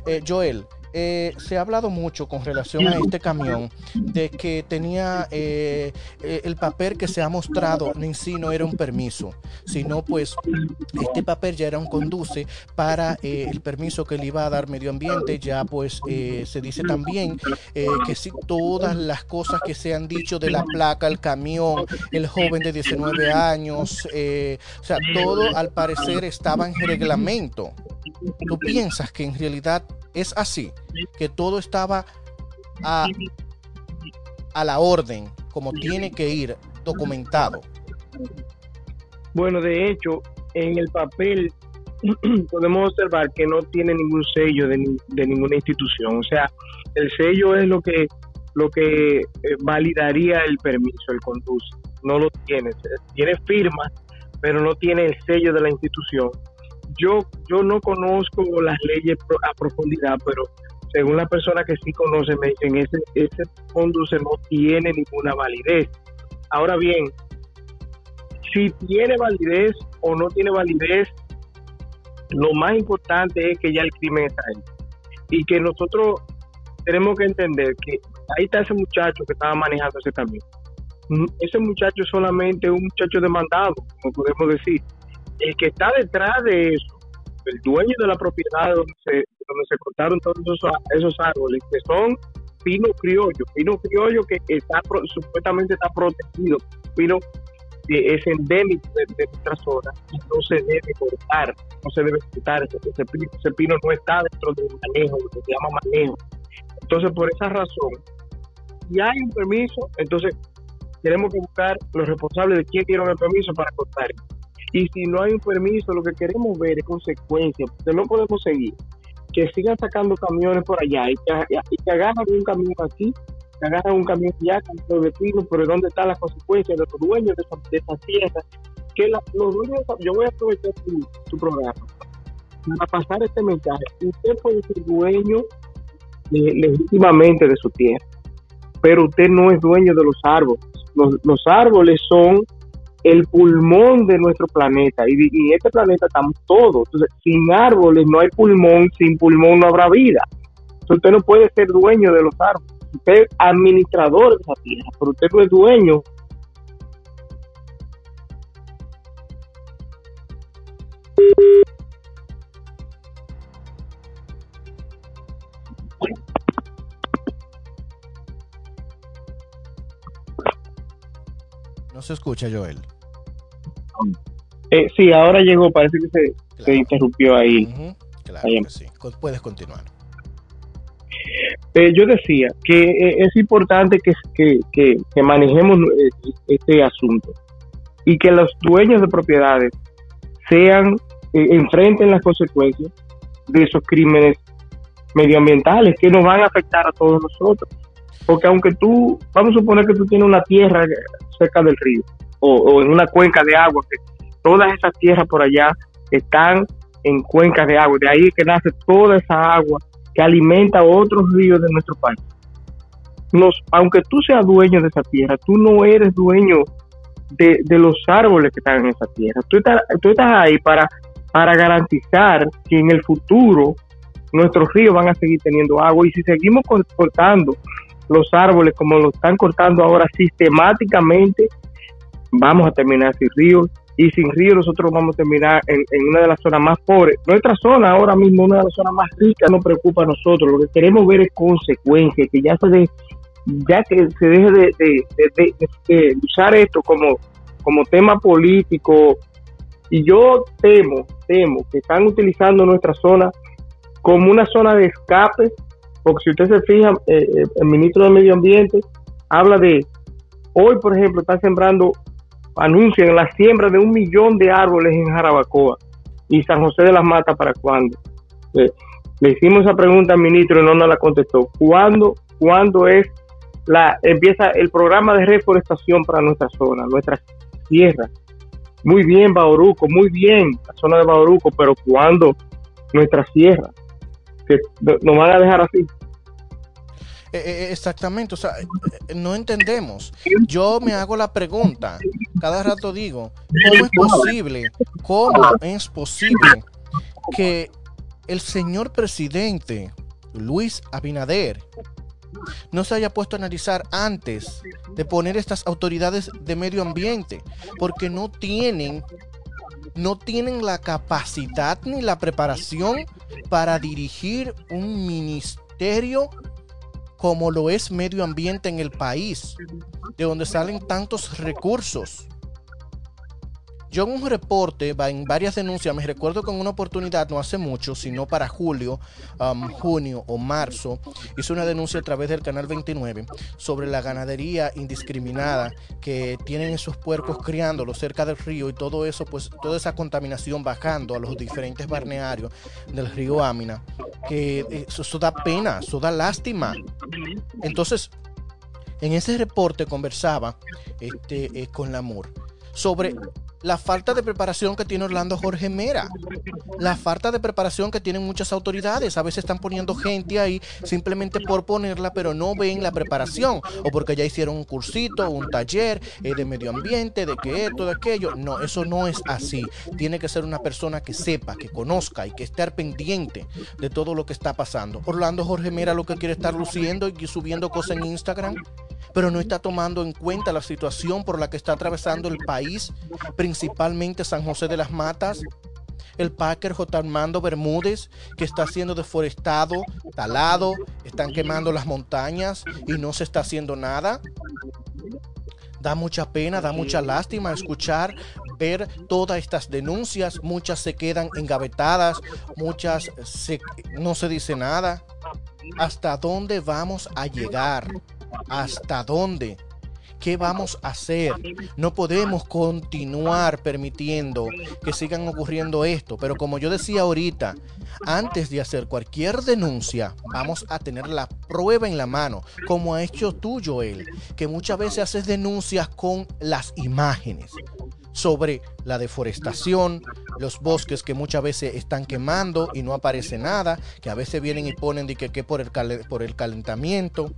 B: Eh, Joel, eh, se ha hablado mucho con relación a este camión de que tenía eh, eh, el papel que se ha mostrado en sí no era un permiso, sino pues este papel ya era un conduce para el permiso que le iba a dar medio ambiente. Ya pues se dice también que si todas las cosas que se han dicho de la placa, el camión, el joven de 19 años, o sea, todo al parecer estaba en reglamento. ¿Tú piensas que en realidad es así, que todo estaba a, la orden, como tiene que ir documentado.
K: Bueno, de hecho, en el papel podemos observar que no tiene ningún sello de, ninguna institución. O sea, el sello es lo que lo que eh, validaría el permiso, el conduce. No lo tiene. Tiene firma, pero no tiene el sello de la institución yo, yo no conozco las leyes a profundidad, pero según la persona que sí conoce, me dicen ese, ese conduce no tiene ninguna validez. Ahora bien, si tiene validez o no tiene validez, lo más importante es que ya el crimen está ahí. Y que nosotros tenemos que entender que ahí está ese muchacho que estaba manejando ese camión. Mm, ese muchacho es solamente un muchacho demandado, como podemos decir el que está detrás de eso, el dueño de la propiedad donde se, donde se cortaron todos esos, árboles, que son pino criollo, pino criollo que está supuestamente está protegido, pino que es endémico de, nuestra zona y no se debe cortar, no se debe cortar ese, pino, ese pino no está dentro del manejo, lo que se llama manejo. Entonces, por esa razón, si hay un permiso, entonces tenemos que buscar los responsables de quién dieron el permiso para cortar. Y si no hay un permiso, lo que queremos ver es consecuencias, porque no podemos seguir. Que sigan sacando camiones por allá y que, agarran un camión aquí, que agarran un camión allá con de vecinos, pero ¿dónde están las consecuencias de los dueños de de esa tierra? Que los dueños, yo voy a aprovechar tu, programa para pasar este mensaje. Usted puede ser dueño legítimamente de su tierra, pero usted no es dueño de los árboles. Los, los árboles son el pulmón de nuestro planeta y, en este planeta estamos todos. Sin árboles no hay pulmón, sin pulmón no habrá vida. Usted no puede ser dueño de los árboles. Usted es administrador de esa tierra, pero usted no es dueño.
B: No se escucha, Joel.
K: Eh, sí, ahora llegó, parece que se, interrumpió ahí.
B: Claro sí. Puedes continuar.
K: Eh, yo decía que eh, es importante que, que, manejemos eh, este asunto y que los dueños de propiedades sean enfrenten las consecuencias de esos crímenes medioambientales que nos van a afectar a todos nosotros. Porque aunque tú, vamos a suponer que tú tienes una tierra cerca del río o, en una cuenca de agua, que todas esas tierras por allá están en cuencas de agua, de ahí que nace toda esa agua que alimenta otros ríos de nuestro país. Nos, aunque tú seas dueño de esa tierra, tú no eres dueño de, de los árboles que están en esa tierra. Tú estás, tú estás ahí para, para garantizar que en el futuro nuestros ríos van a seguir teniendo agua y si seguimos cor- cortando los árboles como lo están cortando ahora sistemáticamente, vamos a terminar sin ríos y sin ríos nosotros vamos a terminar en, en una de las zonas más pobres. Nuestra zona ahora mismo, una de las zonas más ricas, nos preocupa a nosotros. Lo que queremos ver es consecuencias, que ya se de, ya que se deje de, de- de- de- de usar esto como, como tema político. Y yo temo, temo que están utilizando nuestra zona como una zona de escape, porque si usted se fija, eh, eh, el ministro del Medio Ambiente habla de, hoy por ejemplo, está sembrando, anuncian la siembra de un millón de árboles en Jarabacoa y San José de las Matas para cuándo. Eh, le hicimos esa pregunta al ministro y no nos la contestó. ¿Cuándo, cuándo es la empieza el programa de reforestación para nuestra zona, nuestras tierras? Muy bien, Bauruco, muy bien, la zona de Bauruco, pero ¿cuándo nuestra sierra? Que no- nos van a dejar así.
B: Eh, eh, exactamente, o sea, eh, eh, no entendemos. Yo me hago la pregunta, cada rato digo, ¿cómo es posible? ¿Cómo es posible que el señor presidente Luis Abinader no se haya puesto a analizar antes de poner estas autoridades de medio ambiente? Porque no tienen no tienen la capacidad ni la preparación para dirigir un ministerio como lo es medio ambiente en el país, de donde salen tantos recursos. Yo en un reporte, en varias denuncias, me recuerdo que en una oportunidad, no hace mucho, sino para julio, um, junio o marzo, hice una denuncia a través del canal 29 sobre la ganadería indiscriminada que tienen esos puercos criándolos cerca del río y todo eso, pues toda esa contaminación bajando a los diferentes balnearios del río Amina, que eh, eso, da pena, eso da lástima. Entonces, en ese reporte conversaba este, eh, con Lamur sobre la falta de preparación que tiene Orlando Jorge Mera, la falta de preparación que tienen muchas autoridades. A veces están poniendo gente ahí simplemente por ponerla, pero no ven la preparación o porque ya hicieron un cursito, un taller eh, de medio ambiente, de que esto, de aquello. No, eso no es así. Tiene que ser una persona que sepa, que conozca y que esté pendiente de todo lo que está pasando. Orlando Jorge Mera lo que quiere estar luciendo y subiendo cosas en Instagram pero no está tomando en cuenta la situación por la que está atravesando el país, principalmente San José de las Matas, el Packer J. Armando Bermúdez, que está siendo deforestado, talado, están quemando las montañas y no se está haciendo nada. Da mucha pena, da mucha lástima escuchar, ver todas estas denuncias. Muchas se quedan engavetadas, muchas se- no se dice nada. ¿Hasta dónde vamos a llegar? ¿Hasta dónde? ¿Qué vamos a hacer? No podemos continuar permitiendo que sigan ocurriendo esto. Pero como yo decía ahorita, antes de hacer cualquier denuncia, vamos a tener la prueba en la mano, como ha hecho tú, Joel, que muchas veces haces denuncias con las imágenes sobre la deforestación, los bosques que muchas veces están quemando y no aparece nada, que a veces vienen y ponen de que, que por, el por el calentamiento,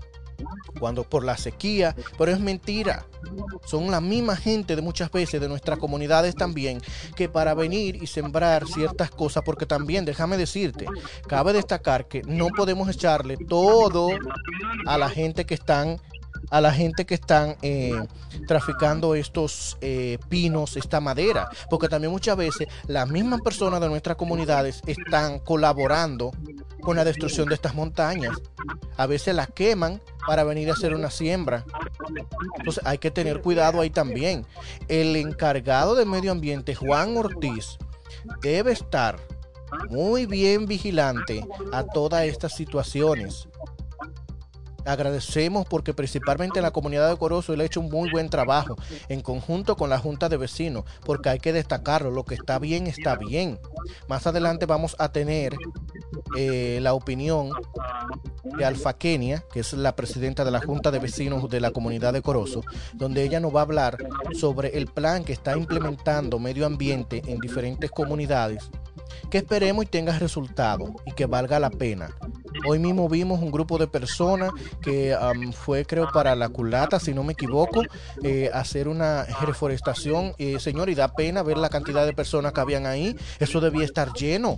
B: cuando por la sequía, pero es mentira. Son la misma gente de muchas veces de nuestras comunidades también que para venir y sembrar ciertas cosas, porque también déjame decirte, cabe destacar que no podemos echarle todo a la gente que están a la gente que están eh, traficando estos eh, pinos, esta madera, porque también muchas veces las mismas personas de nuestras comunidades están colaborando con la destrucción de estas montañas. A veces las queman para venir a hacer una siembra. Entonces hay que tener cuidado ahí también. El encargado de medio ambiente, Juan Ortiz, debe estar muy bien vigilante a todas estas situaciones. Agradecemos porque principalmente la comunidad de Corozo él ha hecho un muy buen trabajo en conjunto con la Junta de Vecinos, porque hay que destacarlo, lo que está bien está bien. Más adelante vamos a tener eh, la opinión de Alfa Kenia, que es la presidenta de la Junta de Vecinos de la comunidad de Corozo, donde ella nos va a hablar sobre el plan que está implementando Medio Ambiente en diferentes comunidades, que esperemos y tenga resultado y que valga la pena. Hoy mismo vimos un grupo de personas que fue, creo, para la culata, si no me equivoco, eh, hacer una reforestación. Señor, y da pena ver la cantidad de personas que habían ahí. Eso debía estar lleno,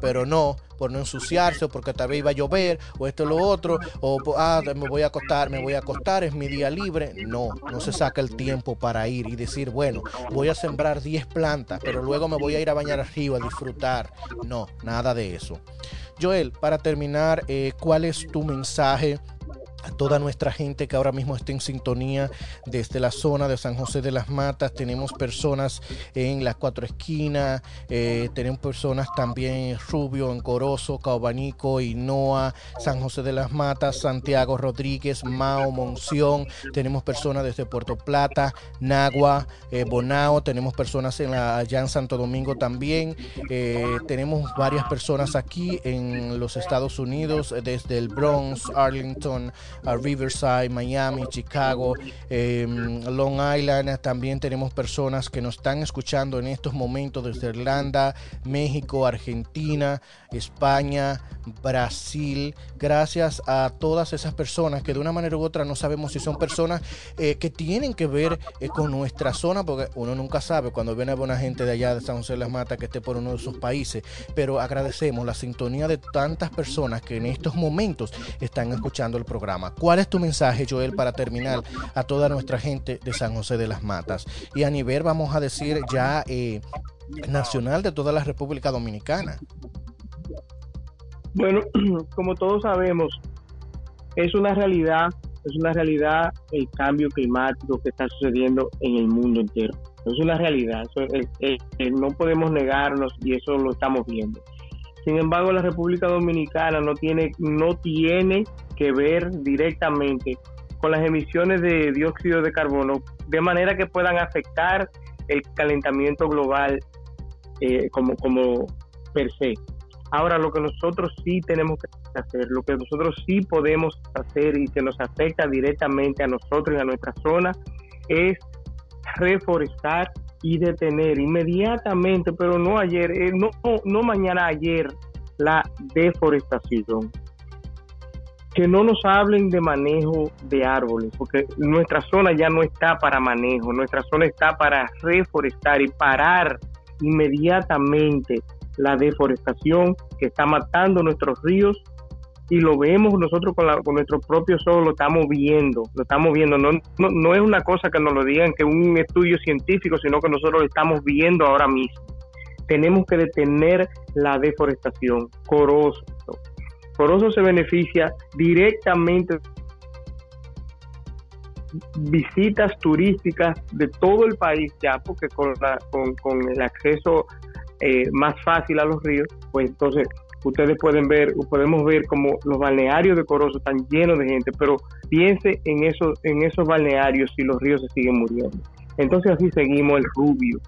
B: pero no, por no ensuciarse, o porque tal vez iba a llover, o esto o lo otro, o ah, me voy a acostar, me voy a acostar, es mi día libre. No, no se saca el tiempo para ir y decir, bueno, voy a sembrar 10 plantas, pero luego me voy a ir a bañar arriba, a disfrutar. No, nada de eso. Joel, para terminar, eh, ¿cuál es tu mensaje toda nuestra gente que ahora mismo está en sintonía desde la zona de San José de las Matas. Tenemos personas en las cuatro esquinas, eh, tenemos personas también en Rubio, en Corozo, Caobanico, Hinoa, San José de las Matas, Santiago Rodríguez, Mao, Monción. Tenemos personas desde Puerto Plata, Nagua, eh, Bonao. Tenemos personas en la, allá en Santo Domingo también. Eh, tenemos varias personas aquí en los Estados Unidos, desde el Bronx, Arlington, a Riverside, Miami, Chicago, em, Long Island. También tenemos personas que nos están escuchando en estos momentos desde Irlanda, México, Argentina, España, Brasil. Gracias a todas esas personas que de una manera u otra no sabemos si son personas eh, que tienen que ver eh, con nuestra zona, porque uno nunca sabe cuando viene buena gente de allá de San José de las Matas que esté por uno de esos países. Pero agradecemos la sintonía de tantas personas que en estos momentos están escuchando el programa. ¿Cuál es tu mensaje, Joel, para terminar a toda nuestra gente de San José de las Matas? Y a nivel, vamos a decir, ya eh, nacional de toda la República Dominicana.
K: Bueno, como todos sabemos, es una realidad, es una realidad el cambio climático que está sucediendo en el mundo entero. Es una realidad, no podemos negarnos y eso lo estamos viendo. Sin embargo, la República Dominicana no tiene, no tiene que ver directamente con las emisiones de dióxido de carbono, de manera que puedan afectar el calentamiento global eh, como, como per se. Ahora, lo que nosotros sí tenemos que hacer, lo que nosotros sí podemos hacer y que nos afecta directamente a nosotros y a nuestra zona, es reforestar y detener inmediatamente, pero no ayer, eh, no, no mañana, ayer, la deforestación. Que no nos hablen de manejo de árboles, porque nuestra zona ya no está para manejo, nuestra zona está para reforestar y parar inmediatamente la deforestación que está matando nuestros ríos y lo vemos nosotros con, con nuestro propio ojos, lo estamos viendo, lo estamos viendo. No, no, es una cosa que nos lo digan que un estudio científico, sino que nosotros lo estamos viendo ahora mismo. Tenemos que detener la deforestación. Corozo. Corozo se beneficia directamente visitas turísticas de todo el país ya, porque con, el acceso eh, más fácil a los ríos, pues entonces ustedes pueden ver, podemos ver como los balnearios de Corozo están llenos de gente, pero piense en esos, en esos balnearios si los ríos se siguen muriendo. Entonces así seguimos el Rubio,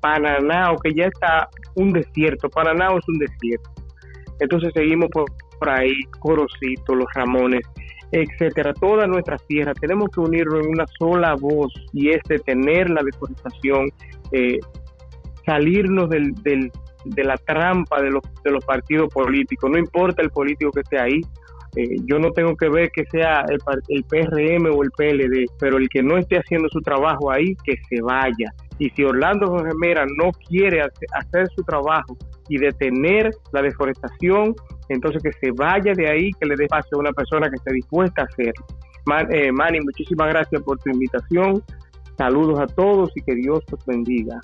K: Pananao, que ya está un desierto, Pananao es un desierto. Entonces seguimos por, ahí, Corocito, Los Ramones, etcétera, toda nuestra tierra. Tenemos que unirnos en una sola voz y es detener la deforestación, eh, salirnos del, del, de la trampa de los, de los partidos políticos. No importa el político que esté ahí. Eh, yo no tengo que ver que sea el, el PRM o el PLD, pero el que no esté haciendo su trabajo ahí, que se vaya. Y si Orlando Jorge Mera no quiere hacer su trabajo y detener la deforestación, entonces que se vaya de ahí, que le dé paso a una persona que esté dispuesta a hacerlo. Eh, Manny, muchísimas gracias por tu invitación. Saludos a todos y que Dios los bendiga.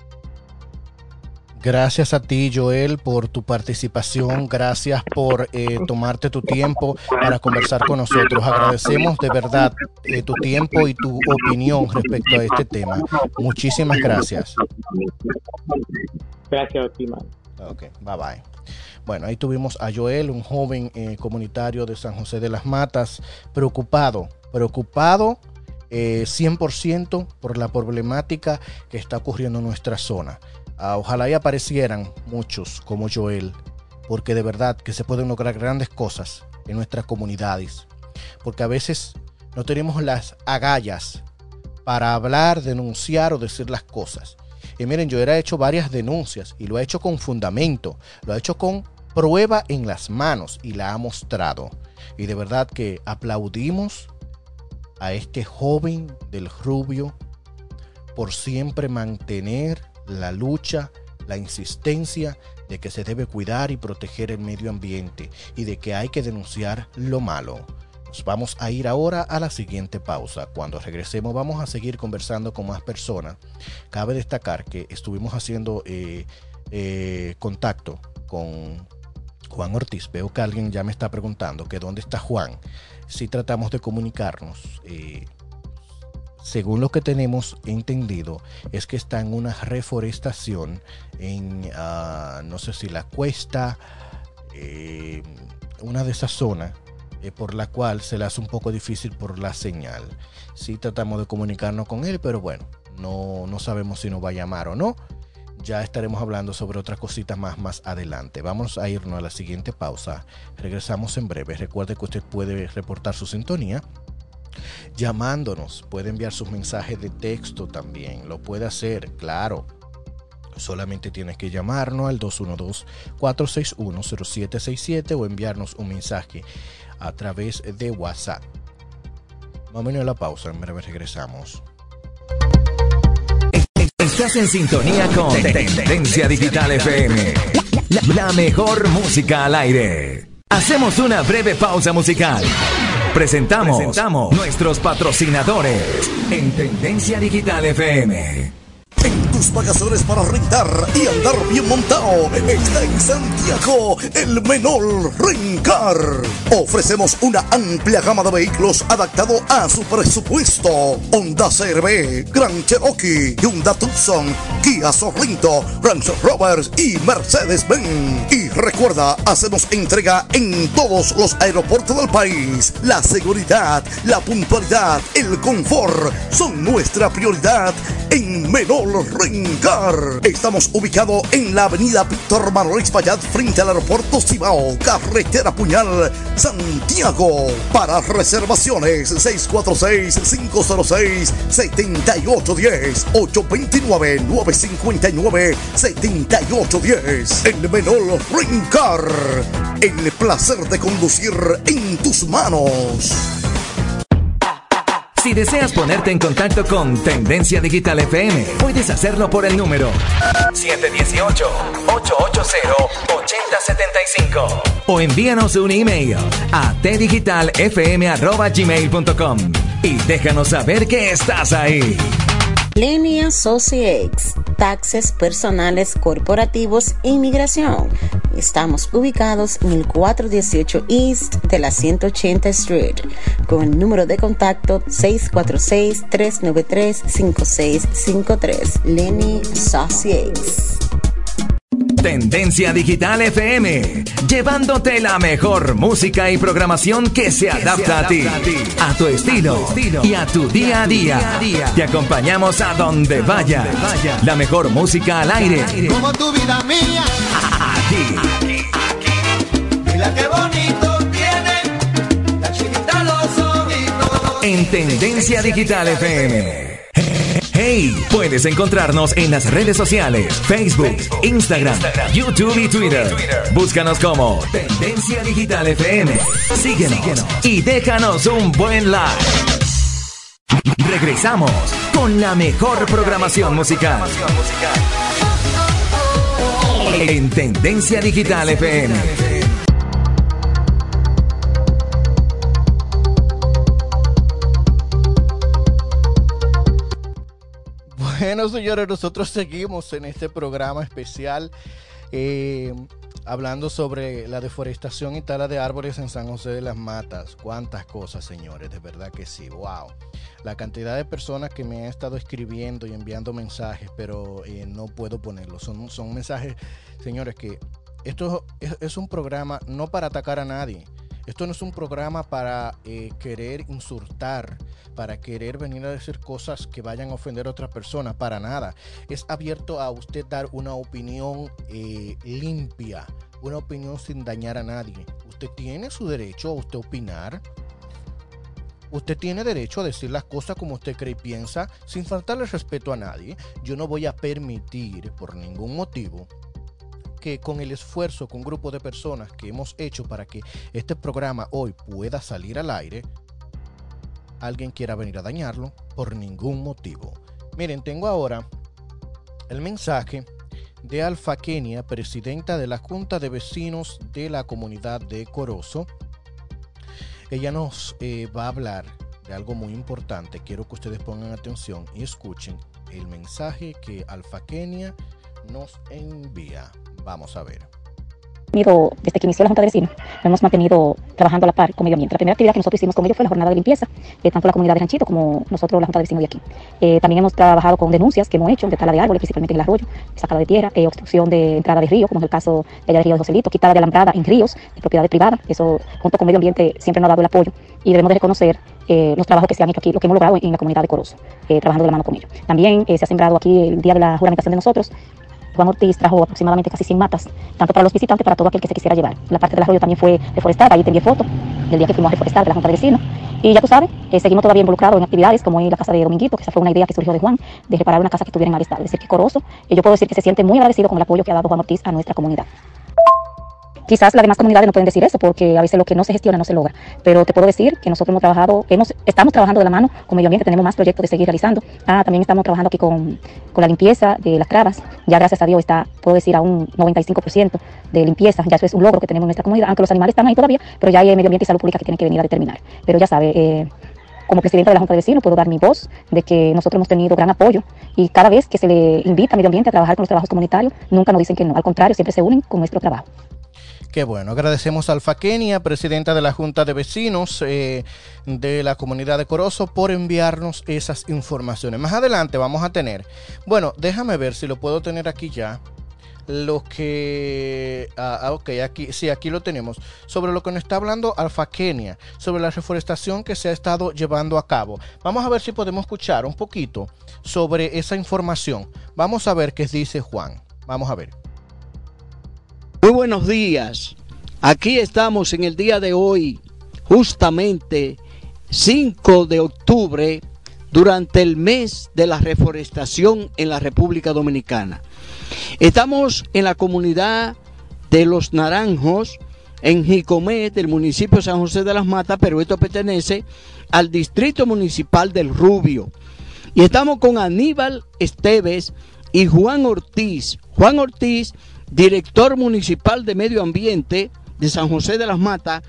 B: Gracias a ti, Joel, por tu participación. Gracias por eh, tomarte tu tiempo para conversar con nosotros. Agradecemos de verdad eh, tu tiempo y tu opinión respecto a este tema. Muchísimas gracias.
K: Gracias a ti,
B: Ok, bye bye. Bueno, ahí tuvimos a Joel, un joven eh, comunitario de San José de las Matas, preocupado, preocupado eh, 100% por la problemática que está ocurriendo en nuestra zona. Ah, ojalá y aparecieran muchos como Joel, porque de verdad que se pueden lograr grandes cosas en nuestras comunidades. Porque a veces no tenemos las agallas para hablar, denunciar o decir las cosas. Y miren, yo he hecho varias denuncias y lo he hecho con fundamento, lo he hecho con prueba en las manos y la ha mostrado. Y de verdad que aplaudimos a este joven del rubio por siempre mantener la lucha, la insistencia de que se debe cuidar y proteger el medio ambiente y de que hay que denunciar lo malo. Vamos a ir ahora a la siguiente pausa. Cuando regresemos vamos a seguir conversando con más personas. Cabe destacar que estuvimos haciendo eh, eh, contacto con Juan Ortiz. Veo que alguien ya me está preguntando que dónde está Juan. Si tratamos de comunicarnos. Eh, según lo que tenemos entendido, es que está en una reforestación en, uh, no sé si la cuesta, eh, una de esas zonas eh, por la cual se le hace un poco difícil por la señal. Sí tratamos de comunicarnos con él, pero bueno, no, no sabemos si nos va a llamar o no. Ya estaremos hablando sobre otras cositas más más adelante. Vamos a irnos a la siguiente pausa. Regresamos en breve. Recuerde que usted puede reportar su sintonía llamándonos. Puede enviar sus mensajes de texto también. Lo puede hacer, claro. Solamente tienes que llamarnos al 212-461-0767 o enviarnos un mensaje a través de WhatsApp. Vamos a la pausa, en breve regresamos.
D: Estás en sintonía con Tendencia Digital FM. La mejor música al aire. Hacemos una breve pausa musical. Presentamos, Presentamos nuestros patrocinadores en Tendencia Digital FM.
E: En tus vacaciones para rentar y andar bien montado está en Santiago el menor Rencar. Ofrecemos una amplia gama de vehículos adaptado a su presupuesto. Honda CRV, Gran Cherokee, Hyundai Tucson, Kia Sorrento, Range Rovers y Mercedes-Benz. Y recuerda, hacemos entrega en todos los aeropuertos del país. La seguridad, la puntualidad, el confort son nuestra prioridad en menor Rencar. Estamos ubicados en la avenida Víctor Manuel Espaillat frente al aeropuerto Cibao, carretera Puñal, Santiago. Para reservaciones 646-506-7810 829-959-7810. El menor Rencar. El placer de conducir en tus manos.
D: Si deseas ponerte en contacto con Tendencia Digital FM, puedes hacerlo por el número 718-880-8075 o envíanos un email a tdigitalfm.gmail.com y déjanos saber que estás ahí.
A: Lenny Associates, taxes personales corporativos e inmigración. Estamos ubicados en el 418 East de la 180 Street con el número de contacto 646-393-5653. Lenny Associates.
D: Tendencia Digital FM, llevándote la mejor música y programación que se adapta a ti, a tu estilo y a tu día a día. Te acompañamos a donde vayas. La mejor música al aire.
F: Como tu vida mía.
D: Aquí.
F: Mira qué bonito tiene la chiquita los ojitos.
D: En Tendencia Digital FM. Hey, puedes encontrarnos en las redes sociales, Facebook, Instagram, YouTube y Twitter. Búscanos como Tendencia Digital FM. Síguenos y déjanos un buen like. Regresamos con la mejor programación musical. En Tendencia Digital FM.
B: Bueno, señores, nosotros seguimos en este programa especial Eh, hablando sobre la deforestación y tala de árboles en San José de las Matas. Cuántas cosas, señores, de verdad que sí, wow. La cantidad de personas que me han estado escribiendo y enviando mensajes, pero eh, no puedo ponerlos. Son, son mensajes, señores, que esto es, es un programa no para atacar a nadie. Esto no es un programa para eh, querer insultar, para querer venir a decir cosas que vayan a ofender a otra persona, para nada. Es abierto a usted dar una opinión eh, limpia, una opinión sin dañar a nadie. Usted tiene su derecho a usted opinar. Usted tiene derecho a decir las cosas como usted cree y piensa sin faltarle respeto a nadie. Yo no voy a permitir por ningún motivo que con el esfuerzo con un grupo de personas que hemos hecho para que este programa hoy pueda salir al aire, alguien quiera venir a dañarlo por ningún motivo. Miren, tengo ahora el mensaje de Alfa Kenia, presidenta de la Junta de Vecinos de la comunidad de Corozo. Ella nos eh, va a hablar de algo muy importante. Quiero que ustedes pongan atención y escuchen el mensaje que Alfa Kenia nos envía. Vamos a ver.
I: Desde que inició la Junta de Vecinos, nos hemos mantenido trabajando a la par con medio ambiente. La primera actividad que nosotros hicimos con ellos fue la jornada de limpieza, tanto la comunidad de Ranchito como nosotros, la Junta de Vecinos de aquí. Eh, también hemos trabajado con denuncias que hemos hecho de tala de árboles, principalmente en el arroyo, sacada de tierra, eh, obstrucción de entrada de río, como es el caso de allá del río de Joselito, quitada de alambrada en ríos de propiedad privada. Eso, junto con medio ambiente, siempre nos ha dado el apoyo y debemos de reconocer eh, los trabajos que se han hecho aquí, lo que hemos logrado en la comunidad de Corozo, eh, trabajando de la mano con ellos. También eh, se ha sembrado aquí el día de la juramentación de nosotros Juan Ortiz trajo aproximadamente casi 100 matas, tanto para los visitantes, para todo aquel que se quisiera llevar. La parte del arroyo también fue deforestada, ahí te envié foto del día que fuimos a reforestar de la Junta de Vecinos. Y ya tú sabes, eh, seguimos todavía involucrados en actividades como en la casa de Dominguito, que esa fue una idea que surgió de Juan, de reparar una casa que estuviera en mal estado. Es decir, que Corozo, y yo puedo decir que se siente muy agradecido con el apoyo que ha dado Juan Ortiz a nuestra comunidad. Quizás las demás comunidades no pueden decir eso porque a veces lo que no se gestiona no se logra. Pero te puedo decir que nosotros hemos trabajado, hemos, estamos trabajando de la mano con medio ambiente, tenemos más proyectos de seguir realizando. Ah, también estamos trabajando aquí con, con la limpieza de las cravas. Ya gracias a Dios está, puedo decir, a un 95% de limpieza. Ya eso es un logro que tenemos en nuestra comunidad, aunque los animales están ahí todavía, pero ya hay medio ambiente y salud pública que tienen que venir a determinar. Pero ya sabe, eh, como presidenta de la Junta de Vecinos puedo dar mi voz de que nosotros hemos tenido gran apoyo y cada vez que se le invita a medio ambiente a trabajar con los trabajos comunitarios, nunca nos dicen que no, al contrario, siempre se unen con nuestro trabajo.
B: Qué bueno, agradecemos a Alfa Kenia, presidenta de la Junta de Vecinos eh, de la comunidad de Corozo, por enviarnos esas informaciones. Más adelante vamos a tener, bueno, déjame ver si lo puedo tener aquí ya. Lo que, ah, ok, aquí, sí, aquí lo tenemos. Sobre lo que nos está hablando Alfa Kenia, sobre la reforestación que se ha estado llevando a cabo. Vamos a ver si podemos escuchar un poquito sobre esa información. Vamos a ver qué dice Juan. Vamos a ver.
L: Muy buenos días. Aquí estamos en el día de hoy, justamente 5 de octubre, durante el mes de la reforestación en la República Dominicana. Estamos en la comunidad de Los Naranjos, en Jicomé, del municipio de San José de las Matas, pero esto pertenece al distrito municipal del Rubio. Y estamos con Aníbal Esteves y Juan Ortiz. Juan Ortiz director municipal de medio ambiente de San José de las Matas,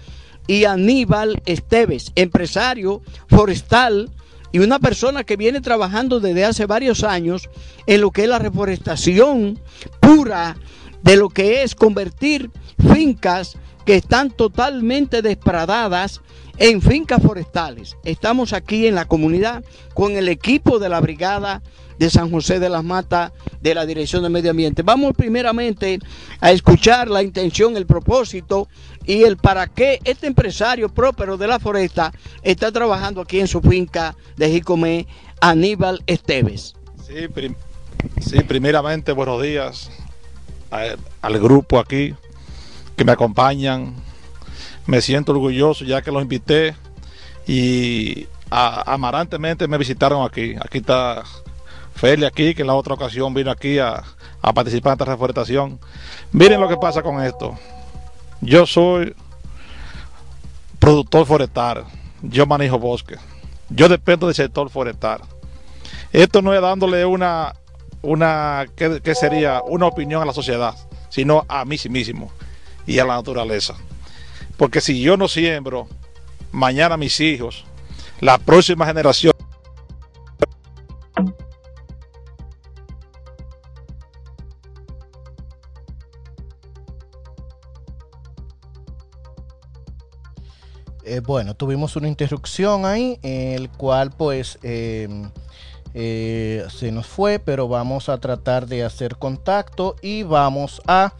L: y Aníbal Esteves, empresario forestal y una persona que viene trabajando desde hace varios años en lo que es la reforestación pura, de lo que es convertir fincas que están totalmente despradadas en fincas forestales. Estamos aquí en la comunidad con el equipo de la brigada de San José de las Matas de la Dirección de Medio Ambiente. Vamos primeramente a escuchar la intención, el propósito y el para qué este empresario próspero de la foresta está trabajando aquí en su finca de Jicomé, Aníbal Esteves.
M: Sí, sí primeramente buenos días al grupo aquí que me acompañan. Me siento orgulloso ya que los invité y amarantemente me visitaron aquí. Aquí está Feli aquí, que en la otra ocasión vino aquí a, a participar en esta reforestación. Miren lo que pasa con esto. Yo soy productor forestal, yo manejo bosque, yo dependo del sector forestal. Esto no es dándole una, una ¿qué, sería? Una opinión a la sociedad, sino a mí mismo y a la naturaleza. Porque si yo no siembro, mañana mis hijos, la próxima generación,
B: eh, bueno, tuvimos una interrupción ahí, el cual pues eh, eh, se nos fue, pero vamos a tratar de hacer contacto y vamos a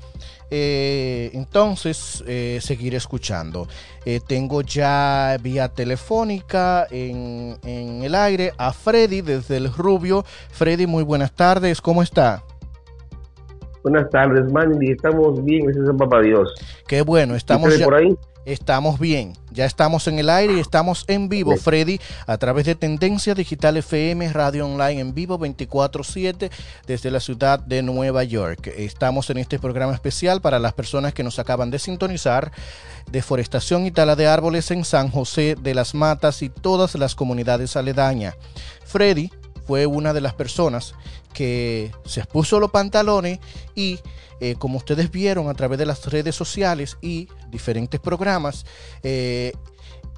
B: eh, entonces eh, seguir escuchando. Eh, tengo ya vía telefónica en, en el aire a Freddy desde el Rubio. Freddy, muy buenas tardes, ¿cómo está?
N: Buenas tardes, Mandy. Estamos bien, gracias a papá Dios.
B: Qué bueno, estamos
N: ¿Ustedes
B: ya-
N: por ahí?
B: Estamos bien, ya estamos en el aire y estamos en vivo, Freddy, a través de Tendencia Digital FM, Radio Online en vivo 24/7 desde la ciudad de Nueva York. Estamos en este programa especial para las personas que nos acaban de sintonizar, deforestación y tala de árboles en San José de las Matas y todas las comunidades aledañas. Freddy fue una de las personas que se puso los pantalones y eh, como ustedes vieron a través de las redes sociales y diferentes programas, eh,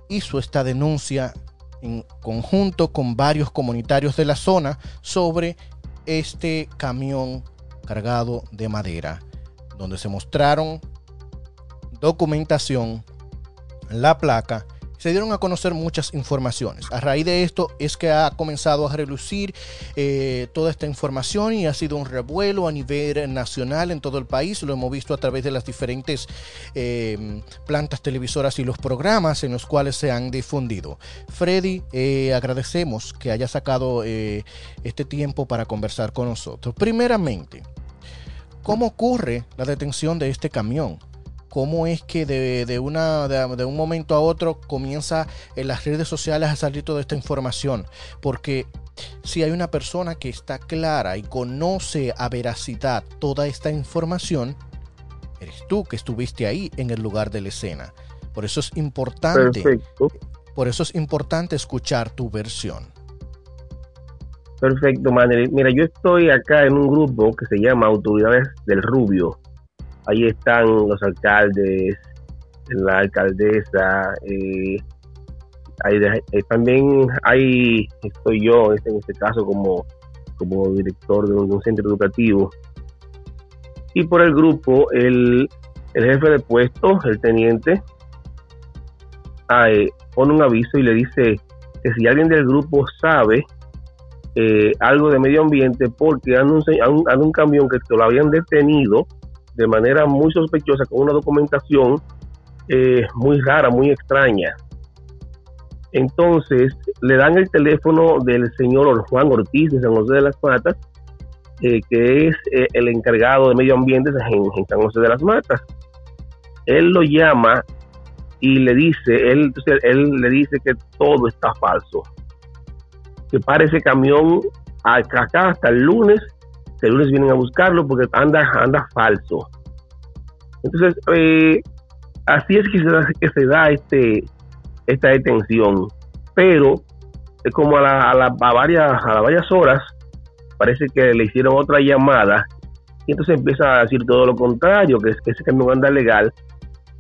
B: hizo esta denuncia en conjunto con varios comunitarios de la zona sobre este camión cargado de madera, donde se mostraron documentación, la placa, se dieron a conocer muchas informaciones. A raíz de esto es que ha comenzado a relucir eh, toda esta información y ha sido un revuelo a nivel nacional en todo el país. Lo hemos visto a través de las diferentes eh, plantas televisoras y los programas en los cuales se han difundido. Freddy, eh, agradecemos que haya sacado este tiempo para conversar con nosotros. Primeramente, ¿cómo ocurre la detención de este camión? Cómo es que de, de una, de, de un momento a otro comienza en las redes sociales a salir toda esta información. Porque si hay una persona que está clara y conoce a veracidad toda esta información, eres tú que estuviste ahí en el lugar de la escena. Por eso es importante.
N: Perfecto.
B: Por eso es importante escuchar tu versión.
N: Perfecto, Manny. Mira, yo estoy acá en un grupo que se llama Autoridades del Rubio. Ahí están los alcaldes, la alcaldesa, eh, eh, también hay, estoy yo este- en este caso como, como director de un, centro educativo. Y por el grupo, el, el jefe de puesto, el teniente, pone un aviso y le dice que si alguien del grupo sabe eh, algo de medio ambiente porque anda un, un camión que lo habían detenido de manera muy sospechosa con una documentación eh, muy rara, muy extraña. Entonces le dan el teléfono del señor Juan Ortiz de San José de las Matas, eh, que es eh, el encargado de medio ambiente en, San José de las Matas. Él lo llama y le dice, él, él le dice que todo está falso que pare ese camión acá hasta el lunes, el lunes vienen a buscarlo porque anda, anda falso. Entonces, eh, así es que se da, que se da este, esta detención. Pero, eh, como a, la- a, la- a varias, a varias horas, parece que le hicieron otra llamada y entonces empieza a decir todo lo contrario, que, es, que ese camión anda legal.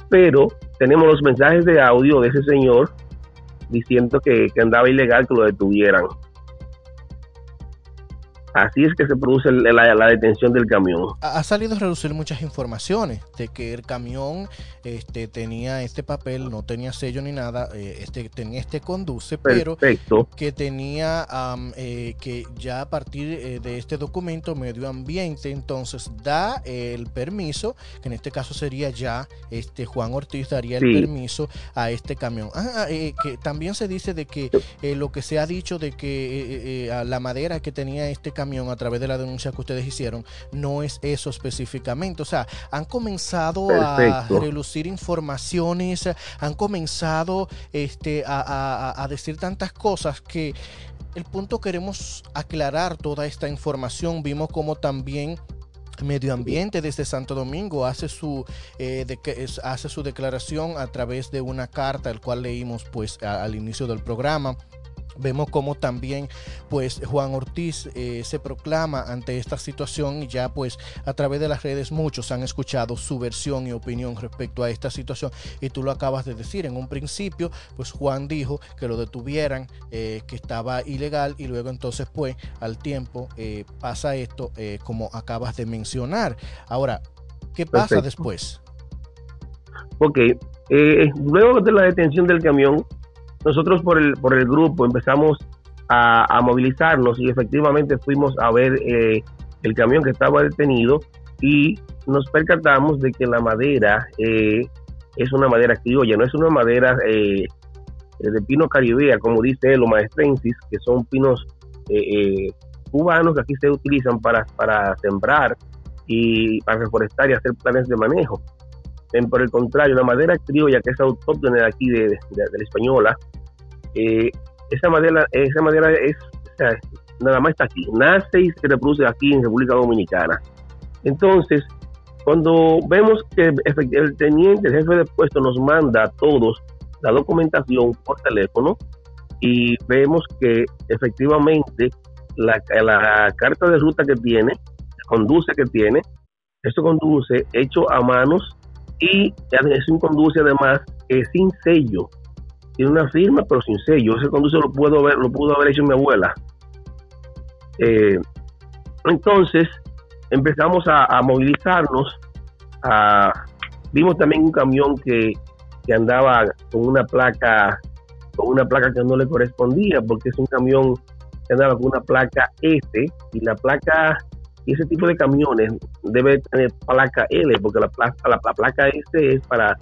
N: Pero tenemos los mensajes de audio de ese señor diciendo que andaba ilegal, que lo detuvieran. Así es que se produce la, la detención del camión.
B: ha ha salido a reducir muchas informaciones de que el camión este, tenía este papel, no tenía sello ni nada, eh, este, tenía este conduce, pero que tenía am, eh, que ya a partir eh, de este documento medio ambiente entonces da el permiso que en este caso sería ya este Juan Ortiz daría el permiso a este camión. Ah, eh, que también se dice de que lo que se ha dicho de que a la madera que tenía este camión a través de la denuncia que ustedes hicieron no es eso específicamente o sea han comenzado a relucir informaciones han comenzado este a, a- a- a decir tantas cosas que el punto queremos aclarar toda esta información. Vimos como también Medio Ambiente desde Santo Domingo hace su eh, de hace su declaración a través de una carta el cual leímos pues a- al inicio del programa. Vemos como también pues Juan Ortiz eh, se proclama ante esta situación y ya pues a través de las redes muchos han escuchado su versión y opinión respecto a esta situación y tú lo acabas de decir en un principio pues Juan dijo que lo detuvieran eh, que estaba ilegal y luego entonces pues al tiempo eh, pasa esto eh, como acabas de mencionar ahora ¿qué pasa
N: Perfecto.
B: después?
N: Porque eh, luego de la detención del camión, nosotros por el, por el grupo empezamos a, movilizarnos y efectivamente fuimos a ver eh, el camión que estaba detenido y nos percatamos de que la madera eh, es una madera criolla, no es una madera eh, de pino caribea, como dice o maestrensis, que son pinos cubanos que aquí se utilizan para, para sembrar y para reforestar y hacer planes de manejo. Por el contrario, la madera criolla, que es autóctona de aquí, de, de, la española, eh, esa madera, esa madera es, nada más está aquí, nace y se reproduce aquí en República Dominicana. Entonces, cuando vemos que el teniente, el jefe de puesto nos manda a todos la documentación por teléfono y vemos que efectivamente la, la carta de ruta que tiene, conduce que tiene, esto conduce hecho a manos y es un conduce además sin sello tiene una firma pero sin sello. Ese conduce lo puedo ver, lo pudo haber hecho mi abuela. Eh, entonces empezamos a, movilizarnos. vimos también un camión que, que andaba con una placa, con una placa que no le correspondía, porque es un camión que andaba con una placa S y la placa ese tipo de camiones debe tener placa L porque la placa, la, S es para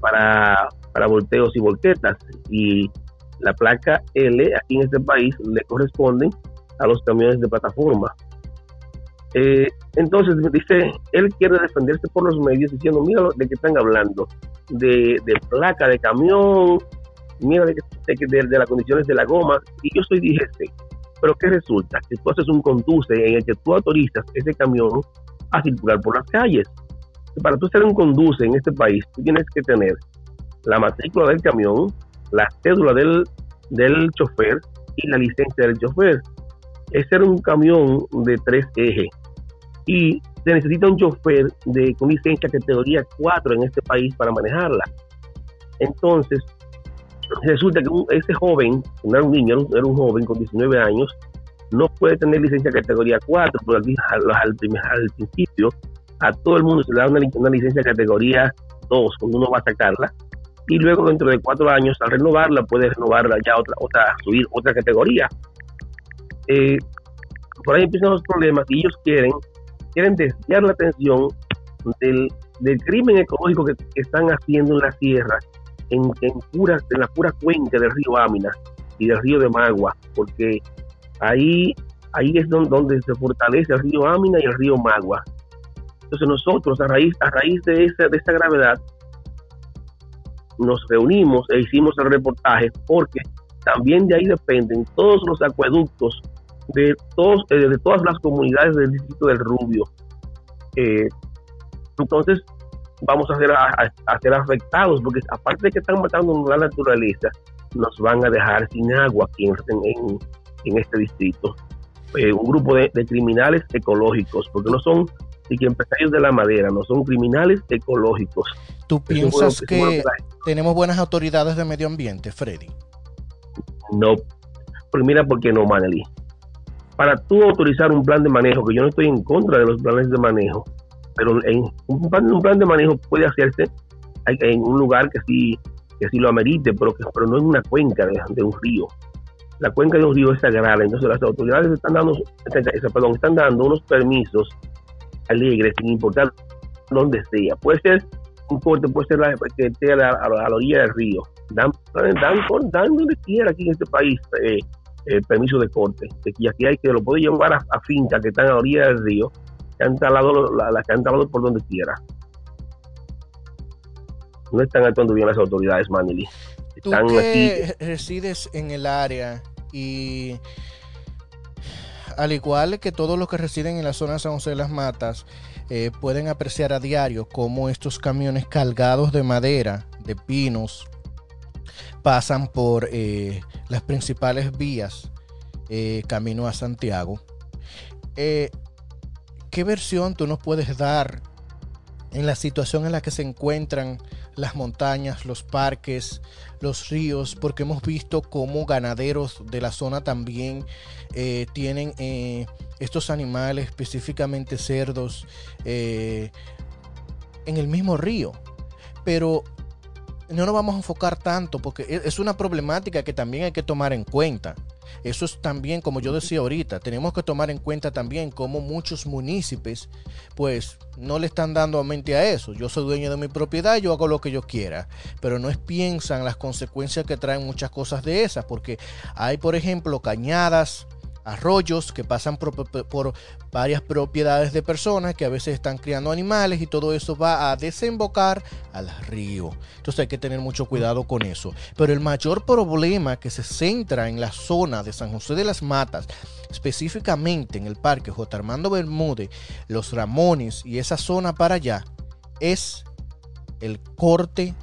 N: para para volteos y volquetas. Y la placa L aquí en este país le corresponde a los camiones de plataforma. Eh, entonces dice, él quiere defenderse por los medios diciendo, mira de qué están hablando, de, placa de camión, mira de, de, de, las condiciones de la goma, y yo soy DGC. Pero ¿qué resulta? Que tú haces un conduce en el que tú autorizas ese camión a circular por las calles. Para tú ser un conduce en este país, tú tienes que tener la matrícula del camión, la cédula del, del chofer y la licencia del chofer. Ese era un camión de tres ejes y se necesita un chofer de, con licencia categoría 4 en este país para manejarla. Entonces, resulta que ese joven, no era un niño, era un joven con 19 años, no puede tener licencia categoría 4, porque al, al, al principio a todo el mundo se le da una, una licencia categoría 2 cuando uno va a sacarla, y luego dentro de cuatro años al renovarla puede renovarla ya otra, otra subir otra categoría. Eh, por ahí empiezan los problemas y ellos quieren, quieren desviar la atención del, crimen ecológico que, están haciendo en la sierra, en, en, pura, en la pura cuenca del río Ámina y del río de Magua, porque ahí, ahí es donde, donde se fortalece el río Ámina y el río Magua. Entonces nosotros, a raíz, a raíz de, esa, de esa gravedad, nos reunimos e hicimos el reportaje porque también de ahí dependen todos los acueductos de, todos, eh, de todas las comunidades del distrito del Rubio. Eh, entonces vamos a ser, a, ser afectados porque aparte de que están matando la naturaleza, nos van a dejar sin agua aquí en, en, este distrito. Eh, un grupo de, de, criminales ecológicos, porque no son y que empresarios de la madera, no son criminales ecológicos.
B: ¿Tú piensas que tenemos buenas autoridades de medio ambiente, Freddy?
N: No, porque mira por qué no, Maneli. Para tú autorizar un plan de manejo, que yo no estoy en contra de los planes de manejo, pero en un plan, de manejo puede hacerse en un lugar que sí, que sí lo amerite, pero, que, pero no en una cuenca de, un río. La cuenca de un río es sagrada, entonces las autoridades están dando, perdón, están dando unos permisos alegre, sin importar dónde sea. Puede ser un corte, puede ser la, que esté a la, a la, orilla del río. Dan, dan, dan, donde quiera aquí en este país eh, eh, permiso de corte. Y aquí hay que lo puede llevar a, a que están a la orilla del río, que han talado, la, que han talado por donde quiera. No están actuando bien las autoridades, Manili.
B: Están Tú que resides en el área y al igual que todos los que residen en la zona de San José de las Matas, eh, pueden apreciar a diario cómo estos camiones cargados de madera, de pinos, pasan por eh, las principales vías eh, camino a Santiago. ¿Qué versión tú nos puedes dar en la situación en la que se encuentran las montañas, los parques, los ríos, porque hemos visto cómo ganaderos de la zona también eh, tienen eh, estos animales, específicamente cerdos, eh, en el mismo río. pero no nos vamos a enfocar tanto porque e- es una problemática que también hay que tomar en cuenta. Eso es también, como yo decía ahorita, tenemos que tomar en cuenta también cómo muchos municipios pues no le están dando mente a eso. Yo soy dueño de mi propiedad, yo hago lo que yo quiera, pero no piensan las consecuencias que traen muchas cosas de esas, porque hay, por ejemplo, cañadas, arroyos que pasan por, varias propiedades de personas que a veces están criando animales y todo eso va a desembocar al río. Entonces hay que tener mucho cuidado con eso. Pero el mayor problema que se centra en la zona de San José de las Matas, específicamente en el parque J. Armando Bermúdez, Los Ramones y esa zona para allá, es el corte,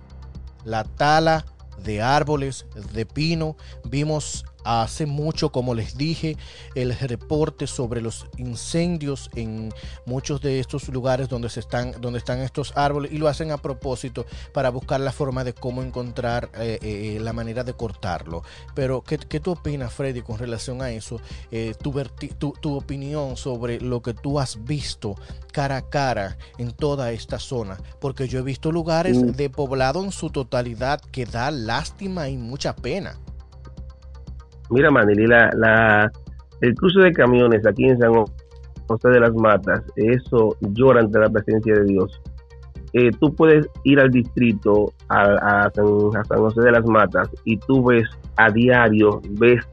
B: la tala de árboles, de pino. Vimos hace mucho, como les dije, el reporte sobre los incendios en muchos de estos lugares donde, se están, donde están estos árboles y lo hacen a propósito para buscar la forma de cómo encontrar eh, eh, la manera de cortarlo. Pero, ¿qué, qué tú opinas, Freddy, con relación a eso? Eh, tu, tu, tu opinión sobre lo que tú has visto cara a cara en toda esta zona. Porque yo he visto lugares de poblado en su totalidad que da lástima y mucha pena.
N: Mira, Manili, la, la, el cruce de camiones aquí en San José de las Matas, eso llora ante la presencia de Dios. Eh, tú puedes ir al distrito, a, San, José de las Matas, y tú ves a diario, ves,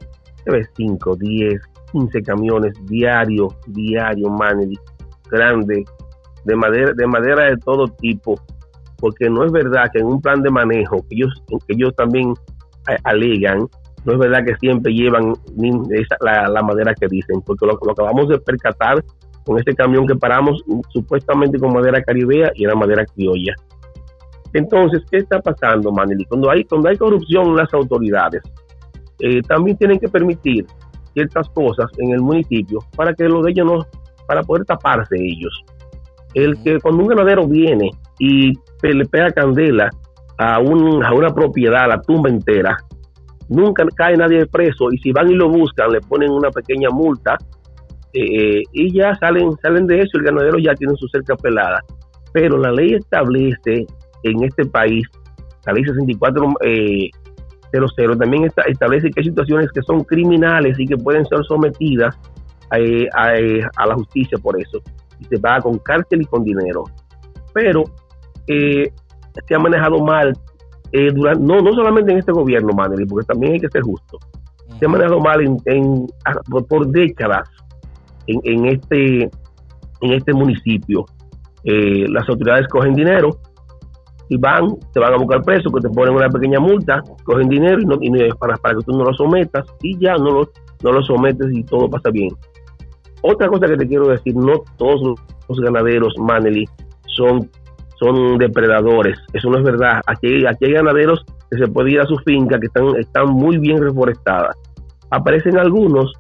N: ves 5, 10, 15 camiones diario, diario, Manili, grande, de madera, de madera de todo tipo, porque no es verdad que en un plan de manejo que ellos, que ellos también a- alegan, no es verdad que siempre llevan esa- la, la madera que dicen, porque lo, lo acabamos de percatar con este camión que paramos supuestamente con madera caribea y era madera criolla. Entonces, ¿qué está pasando, Manili? Cuando hay, cuando hay corrupción en las autoridades, eh, también tienen que permitir ciertas cosas en el municipio para que los de ellos no, para poder taparse ellos. El que cuando un ganadero viene y le pega candela a, un, a una propiedad, la tumba entera, nunca cae nadie preso y si van y lo buscan le ponen una pequeña multa eh, y ya salen salen de eso el ganadero ya tiene su cerca pelada. Pero la ley establece en este país la ley 64 eh, 00 también está- establece que hay situaciones que son criminales y que pueden ser sometidas a, eh, a, eh, a la justicia por eso. Y se paga con cárcel y con dinero. Pero eh, se ha manejado mal eh, durante, no, no solamente en este gobierno, Maneli, porque también hay que ser justo. Se ha manejado mal en, por, décadas en, en este en este municipio. Eh, las autoridades cogen dinero y van, te van a buscar preso, que te ponen una pequeña multa, cogen dinero y, no, y no- para, para que tú no lo sometas y ya no lo, no lo sometes y todo pasa bien. Otra cosa que te quiero decir, no todos los ganaderos, Maneli, son son depredadores. Eso no es verdad. Aquí, aquí hay ganaderos que se puede ir a su finca que están, están muy bien reforestadas. Aparecen algunos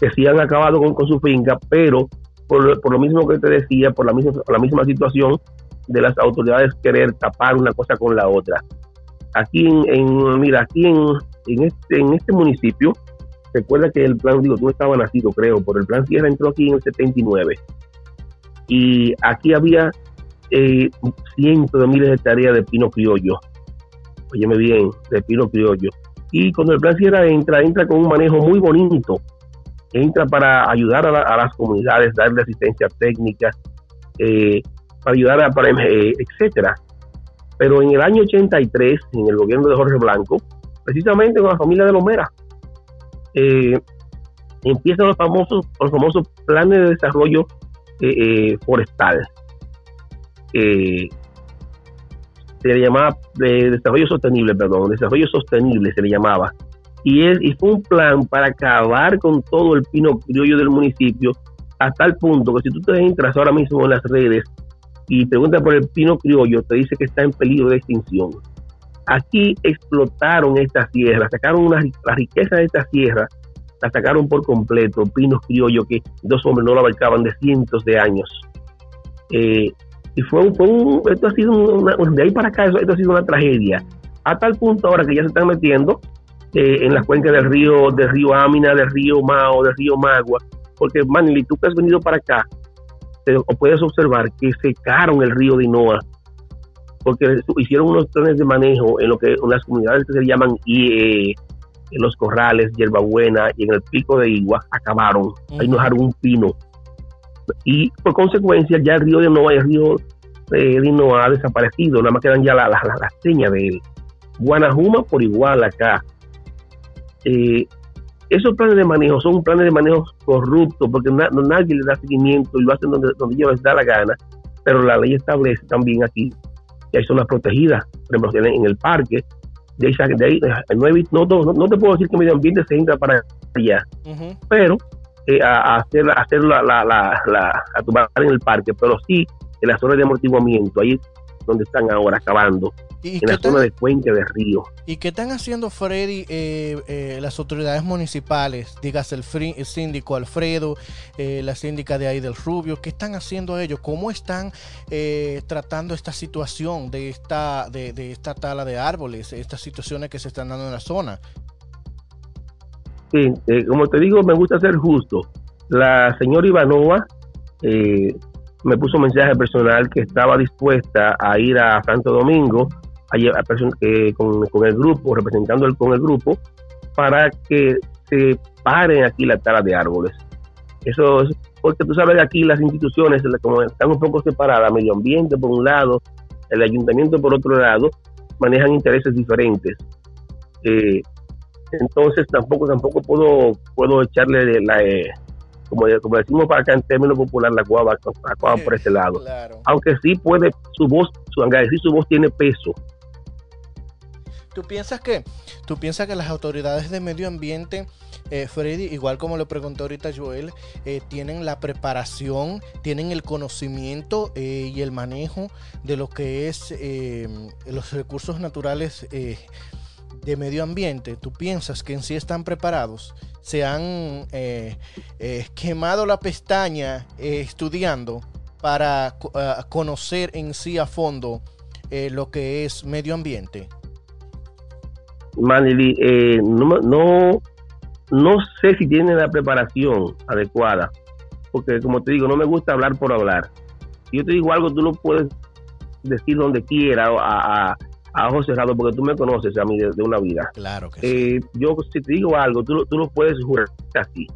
N: que sí han acabado con, con su finca, pero por, por lo mismo que te decía, por la misma, por la misma situación de las autoridades querer tapar una cosa con la otra. Aquí en, en- mira, aquí en, en este, este municipio, recuerda que el plan, digo, tú no estabas nacido, creo, pero el plan Sierra entró aquí en el 79. Y aquí había eh, cientos de miles de hectáreas de pino criollo. Óyeme bien, de pino criollo. Y cuando el plan Sierra entra, entra con un manejo muy bonito. Entra para ayudar a, la- a las comunidades, darle asistencia técnica, eh, para ayudar a, para, eh, etcétera. Pero en el año 83, en el gobierno de Jorge Blanco, precisamente con la familia de Lomera, eh, empiezan los famosos, los famosos planes de desarrollo eh, forestal eh, se le llamaba de desarrollo sostenible, perdón, desarrollo sostenible se le llamaba. Y, es, y fue un plan para acabar con todo el pino criollo del municipio, hasta el punto que si tú te entras ahora mismo en las redes y preguntas por el pino criollo, te dice que está en peligro de extinción. Aquí explotaron esta sierra, sacaron una, la riqueza de esta sierra, la sacaron por completo, pinos criollos que dos hombres no lo abarcaban de cientos de años. Eh, y fue, un- fue un- esto ha sido una, de ahí para acá eso- esto ha sido una tragedia a tal punto ahora que ya se están metiendo eh, en las cuencas del río del río Amina del río Mao del río Magua porque Manly tú que has venido para acá te, o puedes observar que secaron el río de Inoa porque hicieron unos planes de manejo en lo que unas comunidades que se llaman y en los corrales, hierbabuena y en el pico de Igua, acabaron. Ahí no dejaron un pino. Y por consecuencia, ya el río de Noa, el río de Noa ha desaparecido, nada más quedan ya las la, la, señas de él. Guanajuma por igual acá. Eh, esos planes de manejo son planes de manejo corruptos porque nadie le da seguimiento y lo hacen donde, donde ellos les da la gana, pero la ley establece también aquí que hay zonas protegidas, por ejemplo, en el parque, de ahí, de ahí no, no, no, te puedo decir que medio ambiente se entra para allá, pero eh, a, hacer, a hacer la, la, la, la, a tomar en el parque, pero sí en la zona de amortiguamiento, ahí donde están ahora acabando en la zona de Puente de Río.
B: ¿Y qué están haciendo, Freddy, eh, eh, las autoridades municipales? Digas el, el síndico Alfredo, eh, la síndica de ahí del Rubio, ¿qué están haciendo ellos? ¿Cómo están tratando esta situación de esta, de, de, esta tala de árboles, estas situaciones que se están dando en la zona?
N: Sí, como te digo, me gusta ser justo. La señora Ivanova me puso un mensaje personal que estaba dispuesta a ir a Santo Domingo a, con, el grupo, representando con el grupo, para que se paren aquí la tala de árboles. Eso es porque tú sabes que aquí las instituciones como están un poco separadas, medio ambiente por un lado, el ayuntamiento por otro lado, manejan intereses diferentes. Eh, entonces tampoco tampoco puedo puedo echarle la eh, como, como, decimos para acá en términos popular la cuava, la por ese lado. Aunque sí puede su voz, su decir su voz tiene peso
B: ¿Tú piensas que, tú piensas que las autoridades de medio ambiente, eh, Freddy, igual como lo preguntó ahorita Joel, eh, tienen la preparación, tienen el conocimiento eh, y el manejo de lo que es los recursos naturales de medio ambiente? ¿Tú piensas que en sí están preparados? ¿Se han quemado la pestaña estudiando para conocer en sí a fondo lo que es medio ambiente?
N: Manili, eh, no, no, sé si tiene la preparación adecuada, porque como te digo, no me gusta hablar por hablar. Si yo te digo algo, tú lo puedes decir donde quiera, a, a, a ojos cerrados, porque tú me conoces a mí de, una vida.
B: Claro que
N: eh, Yo, si te digo algo, tú, tú lo puedes jurar así.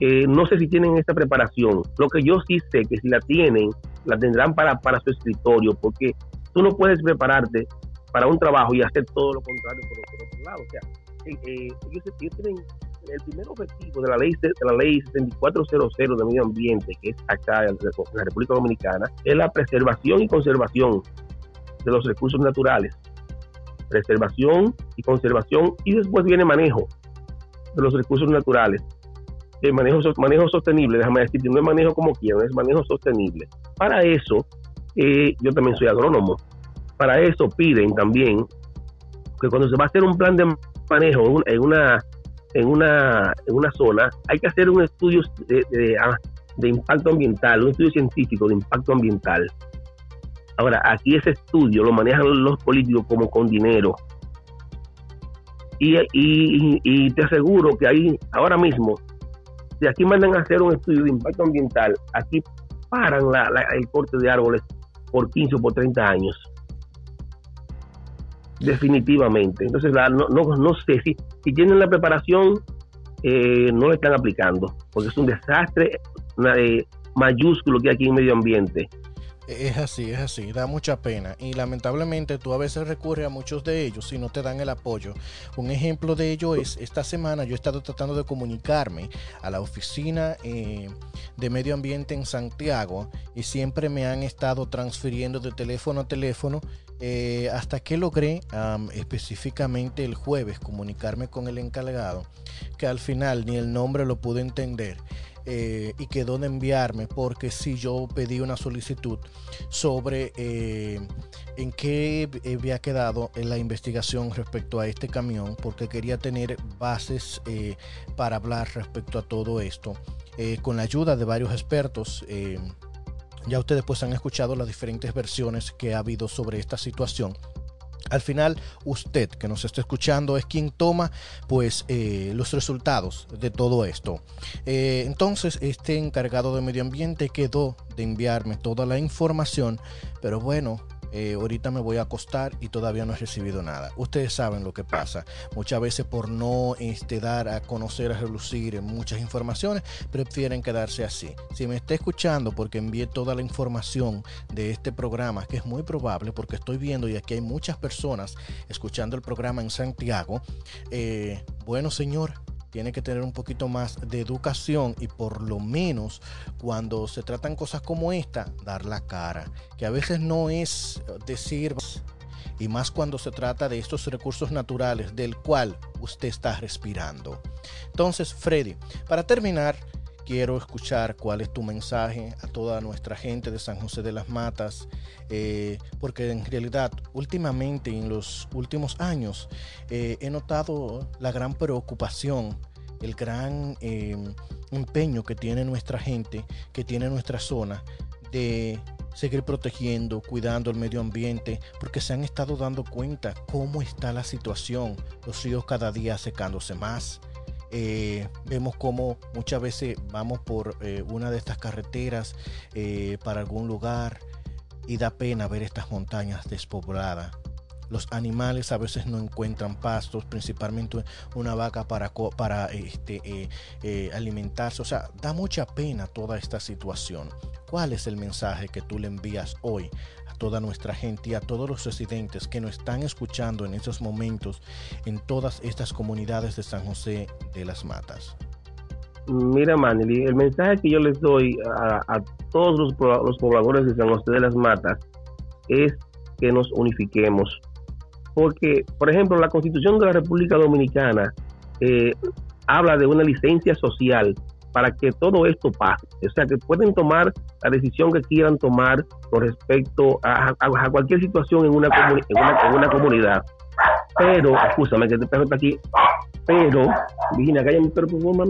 N: Eh, no sé si tienen esta preparación. Lo que yo sí sé que si la tienen, la tendrán para, para su escritorio, porque tú no puedes prepararte para un trabajo y hacer todo lo contrario por, otro lado. O sea, eh, eh, ellos, tienen el primer objetivo de la ley de la ley 7400 de medio ambiente, que es acá en la República Dominicana, es la preservación y conservación de los recursos naturales. Preservación y conservación y después viene manejo de los recursos naturales. El manejo, manejo sostenible, déjame decirte, no es manejo como quieran, es manejo sostenible. Para eso, eh, yo también soy agrónomo para eso piden también que cuando se va a hacer un plan de manejo en una en una en una zona hay que hacer un estudio de, ah, impacto ambiental, un estudio científico de impacto ambiental. Ahora, aquí ese estudio lo manejan los políticos como con dinero. Y, y, te aseguro que ahí, ahora mismo, si aquí mandan a hacer un estudio de impacto ambiental, aquí paran el corte de árboles por 15 o por 30 años definitivamente. Entonces, no, no, no sé si, tienen la preparación, eh, no lo están aplicando, porque es un desastre eh, mayúsculo que hay aquí en medio ambiente.
B: Es así, es así, da mucha pena. Y lamentablemente tú a veces recurres a muchos de ellos si no te dan el apoyo. Un ejemplo de ello es, esta semana yo he estado tratando de comunicarme a la oficina eh, de medio ambiente en Santiago y siempre me han estado transfiriendo de teléfono a teléfono eh, hasta que logré específicamente el jueves comunicarme con el encargado, que al final ni el nombre lo pude entender. Eh, y quedó de enviarme porque si yo pedí una solicitud sobre eh, en qué había quedado en la investigación respecto a este camión porque quería tener bases para hablar respecto a todo esto con la ayuda de varios expertos ya ustedes pues han escuchado las diferentes versiones que ha habido sobre esta situación. Al final, usted que nos está escuchando es quien toma pues eh, los resultados de todo esto. Eh, entonces, este encargado de medio ambiente quedó de enviarme toda la información, pero bueno, eh, ahorita me voy a acostar y todavía no he recibido nada. Ustedes saben lo que pasa. Muchas veces por no este, dar a conocer, a relucir muchas informaciones, prefieren quedarse así. Si me está escuchando porque envié toda la información de este programa, que es muy probable porque estoy viendo y aquí hay muchas personas escuchando el programa en Santiago, eh, bueno señor, tiene que tener un poquito más de educación y por lo menos cuando se tratan cosas como esta, dar la cara. Que a veces no es decir, y más cuando se trata de estos recursos naturales del cual usted está respirando. Entonces, Freddy, para terminar, quiero escuchar cuál es tu mensaje a toda nuestra gente de San José de las Matas, eh, porque en realidad últimamente, en los últimos años, eh, he notado la gran preocupación, el gran eh, empeño que tiene nuestra gente, que tiene nuestra zona, de seguir protegiendo, cuidando el medio ambiente, porque se han estado dando cuenta cómo está la situación, los ríos cada día secándose más, eh, vemos como muchas veces vamos por eh, una de estas carreteras eh, para algún lugar y da pena ver estas montañas despobladas. Los animales a veces no encuentran pastos, principalmente una vaca para, para este, alimentarse. O sea, da mucha pena toda esta situación. ¿Cuál es el mensaje que tú le envías hoy toda nuestra gente y a todos los residentes que nos están escuchando en estos momentos en todas estas comunidades de San José de las Matas?
N: Mira, Manly, el mensaje que yo les doy a, todos los, los, pobladores de San José de las Matas es que nos unifiquemos. Porque, por ejemplo, la Constitución de la República Dominicana eh, habla de una licencia social para que todo esto pase. O sea, que pueden tomar la decisión que quieran tomar con respecto a, cualquier situación en una, en una, comunidad. Pero, escúchame que te perro aquí, pero, Virginia, cállame, pero por favor,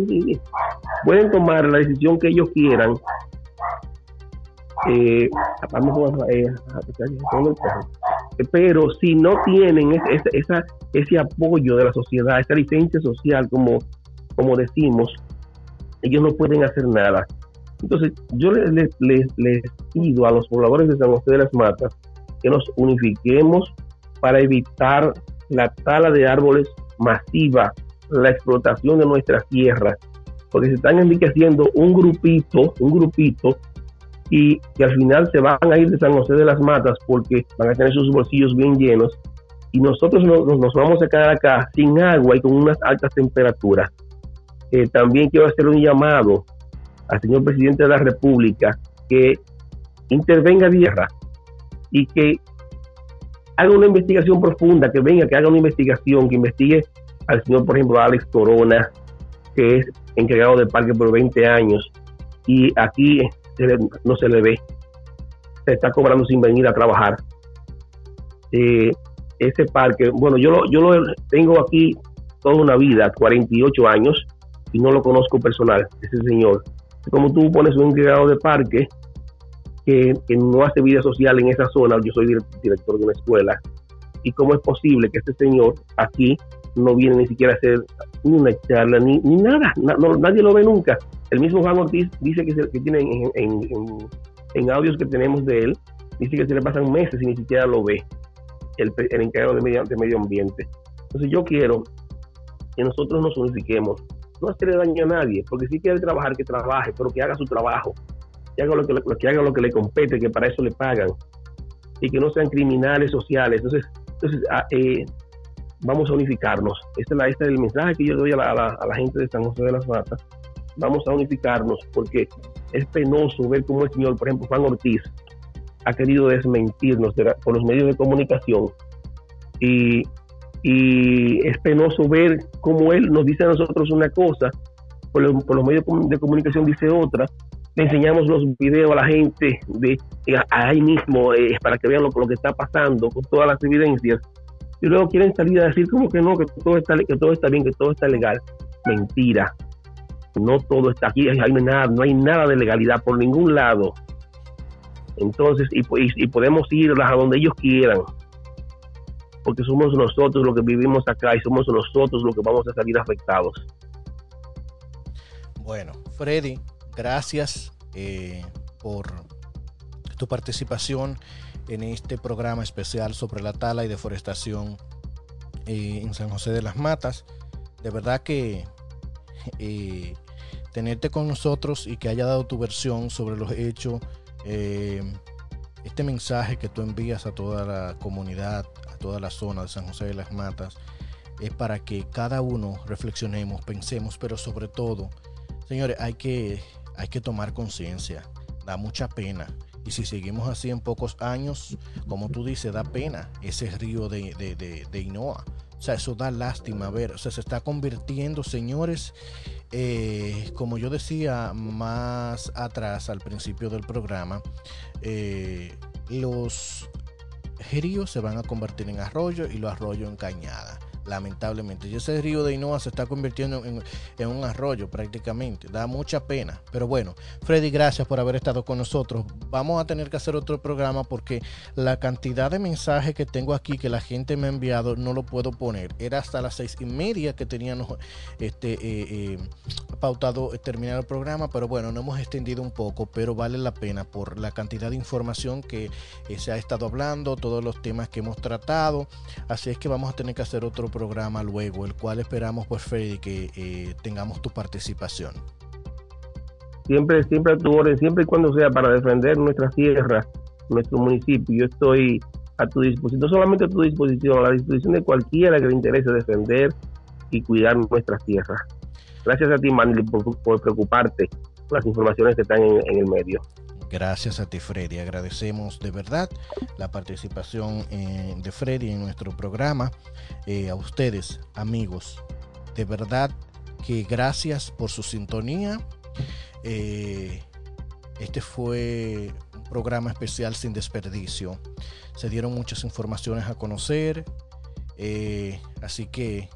N: pueden tomar la decisión que ellos quieran. Eh, pero si no tienen ese, esa, ese apoyo de la sociedad, esa licencia social, como, como decimos, ellos no pueden hacer nada. Entonces, yo les, pido a los pobladores de San José de las Matas que nos unifiquemos para evitar la tala de árboles masiva, la explotación de nuestras tierras, porque se están enriqueciendo un grupito, un grupito, y que al final se van a ir de San José de las Matas porque van a tener sus bolsillos bien llenos, y nosotros nos, nos vamos a quedar acá sin agua y con unas altas temperaturas. Eh, también quiero hacer un llamado al señor presidente de la República que intervenga tierra y que haga una investigación profunda, que venga, que haga una investigación, que investigue al señor, por ejemplo, Alex Corona, que es encargado del parque por 20 años y aquí no se le ve, se está cobrando sin venir a trabajar. Eh, ese parque, bueno, yo lo, yo lo tengo aquí toda una vida, 48 años, y no lo conozco personal, ese señor. Como tú pones un encargado de parque que, no hace vida social en esa zona, yo soy director de una escuela, y cómo es posible que este señor aquí no viene ni siquiera a hacer ni una charla, ni, ni nada, nadie lo ve nunca. El mismo Juan Ortiz dice que, se, que tiene en, en, audios que tenemos de él, dice que se le pasan meses y ni siquiera lo ve el, el encargado de medio, de medio ambiente. Entonces yo quiero que nosotros nos unifiquemos, no hacerle daño a nadie, porque si quiere trabajar, que trabaje, pero que haga su trabajo, que haga lo que, que haga lo que le compete, que para eso le pagan, y que no sean criminales sociales. Entonces, entonces ah, eh, vamos a unificarnos. Este este es el mensaje que yo doy a la, a, la, gente de San José de las Matas. Vamos a unificarnos, porque es penoso ver cómo el señor, por ejemplo, Juan Ortiz, ha querido desmentirnos por los medios de comunicación y y es penoso ver cómo él nos dice a nosotros una cosa, por los, medios de comunicación dice otra, le enseñamos los videos a la gente de, ahí mismo eh, para que vean lo, que está pasando con todas las evidencias y luego quieren salir a decir como que no, que todo está, que todo está bien, que todo está legal. Mentira. No todo está aquí, hay nada, no hay nada de legalidad por ningún lado. Entonces, y, y podemos ir a donde ellos quieran porque somos nosotros los que vivimos acá y somos nosotros los que vamos a salir afectados.
B: Bueno, Freddy, gracias eh, por tu participación en este programa especial sobre la tala y deforestación eh, en San José de las Matas. De verdad que eh, tenerte con nosotros y que haya dado tu versión sobre los hechos, este mensaje que tú envías a toda la comunidad, a toda la zona de San José de las Matas, es para que cada uno reflexionemos, pensemos, pero sobre todo, señores, hay que, hay que tomar conciencia. Da mucha pena. Y si seguimos así en pocos años, como tú dices, da pena ese río de, de, Inoa. O sea, eso da lástima ver. O sea, se está convirtiendo, señores, eh, como yo decía más atrás al principio del programa, eh, los ríos se van a convertir en arroyo y los arroyos en cañada lamentablemente. Y ese río de Inoa se está convirtiendo en, un arroyo prácticamente. Da mucha pena. Pero bueno, Freddy, gracias por haber estado con nosotros. Vamos a tener que hacer otro programa porque la cantidad de mensajes que tengo aquí que la gente me ha enviado no lo puedo poner. Era hasta las seis y media que teníamos este, eh, eh, pautado terminar el programa, pero bueno, no hemos extendido un poco, pero vale la pena por la cantidad de información que eh, se ha estado hablando, todos los temas que hemos tratado. Así es que vamos a tener que hacer otro programa luego, el cual esperamos, pues, Freddy, que eh, tengamos tu participación.
N: Siempre, siempre a tu orden, siempre y cuando sea para defender nuestras tierras, nuestro municipio. Yo estoy a tu disposición, no solamente a tu disposición, a la disposición de cualquiera que le interese defender y cuidar nuestras tierras. Gracias a ti, Manly, por, preocuparte por las informaciones que están en el medio.
B: Gracias a ti, Freddy. Agradecemos de verdad la participación eh, de Freddy en nuestro programa. Eh, a ustedes, amigos, de verdad que gracias por su sintonía. Eh, este fue un programa especial sin desperdicio. Se dieron muchas informaciones a conocer. Así que,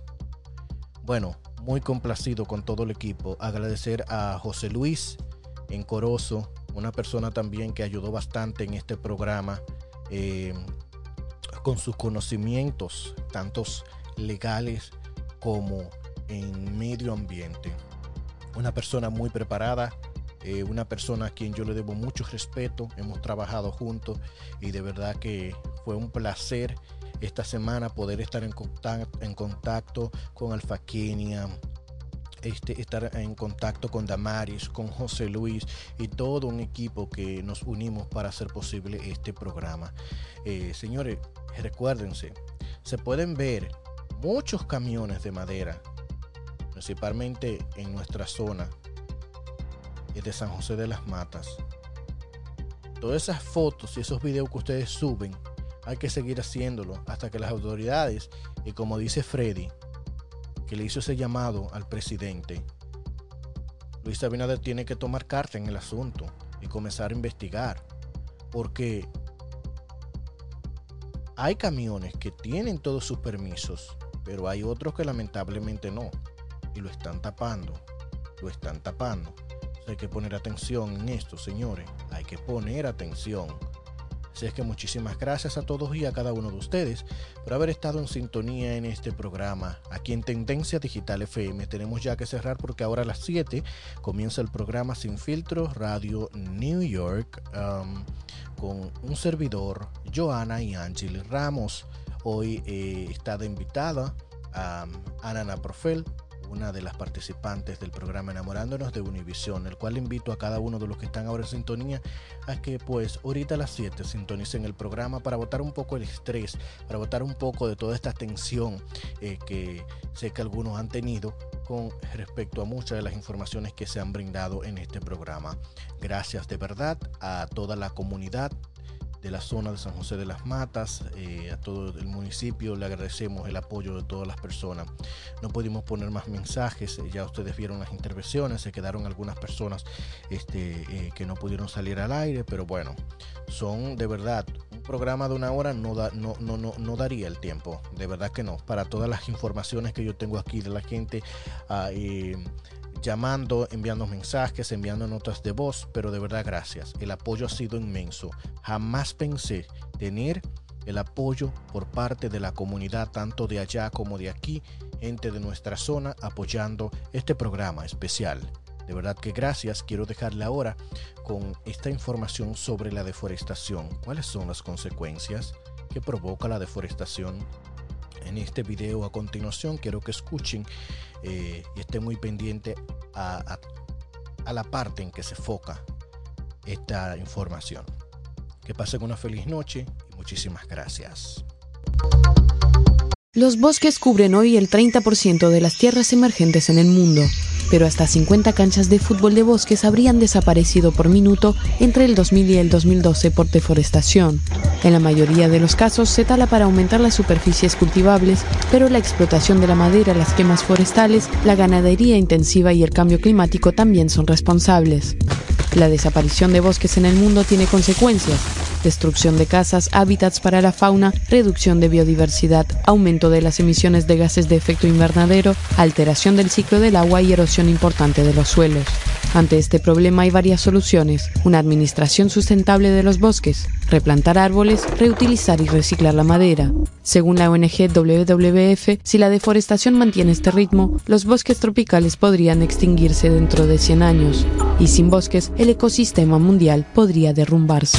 B: bueno, muy complacido con todo el equipo. Agradecer a José Luis en Corozo, una persona también que ayudó bastante en este programa eh, con sus conocimientos, tantos legales como en medio ambiente. Una persona muy preparada, eh, una persona a quien yo le debo mucho respeto, hemos trabajado juntos y de verdad que fue un placer esta semana poder estar en contacto, en contacto con Alfa Kenia, este, estar en contacto con Damaris, con José Luis y todo un equipo que nos unimos para hacer posible este programa. Eh, señores, recuérdense, se pueden ver muchos camiones de madera, principalmente en nuestra zona de San José de las Matas. Todas esas fotos y esos videos que ustedes suben, hay que seguir haciéndolo hasta que las autoridades, y como dice Freddy, que le hizo ese llamado al presidente, Luis Abinader tiene que tomar carta en el asunto y comenzar a investigar. Porque hay camiones que tienen todos sus permisos, pero hay otros que lamentablemente no. Y lo están tapando. Lo están tapando. Hay que poner atención en esto, señores. Hay que poner atención. Así es que muchísimas gracias a todos y a cada uno de ustedes por haber estado en sintonía en este programa. Aquí en Tendencia Digital FM tenemos ya que cerrar porque ahora a las 7 comienza el programa Sin Filtro Radio New York um, con un servidor, Joana y Ángel Ramos. Hoy eh, está de invitada a um, Ana Profel, una de las participantes del programa Enamorándonos de Univisión, el cual invito a cada uno de los que están ahora en sintonía a que pues ahorita a las 7 sintonicen el programa para botar un poco el estrés, para botar un poco de toda esta tensión eh, que sé que algunos han tenido con respecto a muchas de las informaciones que se han brindado en este programa. Gracias de verdad a toda la comunidad de la zona de San José de las Matas, eh, a todo el municipio, le agradecemos el apoyo de todas las personas. No pudimos poner más mensajes, eh, ya ustedes vieron las intervenciones, se quedaron algunas personas este, eh, que no pudieron salir al aire, pero bueno, son de verdad, un programa de una hora no, da, no, no, no, no daría el tiempo, de verdad que no, para todas las informaciones que yo tengo aquí de la gente. Uh, llamando, enviando mensajes, enviando notas de voz, pero de verdad gracias. El apoyo ha sido inmenso. Jamás pensé tener el apoyo por parte de la comunidad, tanto de allá como de aquí, gente de nuestra zona, apoyando este programa especial De verdad que gracias. Quiero dejarle ahora con esta información sobre la deforestación. ¿Cuáles son las consecuencias que provoca la deforestación? En este video a continuación quiero que escuchen eh, y estén muy pendientes a, a, a la parte en que se foca esta información. Que pasen una feliz noche y muchísimas gracias.
O: Los bosques cubren hoy el 30% de las tierras emergentes en el mundo, pero hasta 50 canchas de fútbol de bosques habrían desaparecido por minuto entre el 2000 y el 2012 por deforestación. En la mayoría de los casos se tala para aumentar las superficies cultivables, pero la explotación de la madera, las quemas forestales, la ganadería intensiva y el cambio climático también son responsables. La desaparición de bosques en el mundo tiene consecuencias. Destrucción de casas, hábitats para la fauna, reducción de biodiversidad, aumento de las emisiones de gases de efecto invernadero, alteración del ciclo del agua y erosión importante de los suelos. Ante este problema hay varias soluciones. Una administración sustentable de los bosques, replantar árboles, reutilizar y reciclar la madera. Según la ONG WWF, si la deforestación mantiene este ritmo, los bosques tropicales podrían extinguirse dentro de 100 años. Y sin bosques, el ecosistema mundial podría derrumbarse.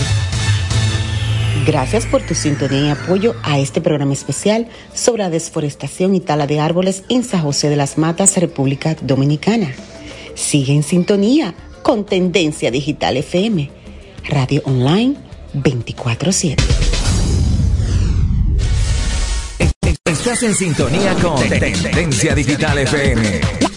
A: Gracias por tu sintonía y apoyo a este programa especial sobre la desforestación y tala de árboles en San José de las Matas, República Dominicana. Sigue en sintonía con Tendencia Digital FM, radio online 24/7.
D: Estás en sintonía con Tendencia Digital FM.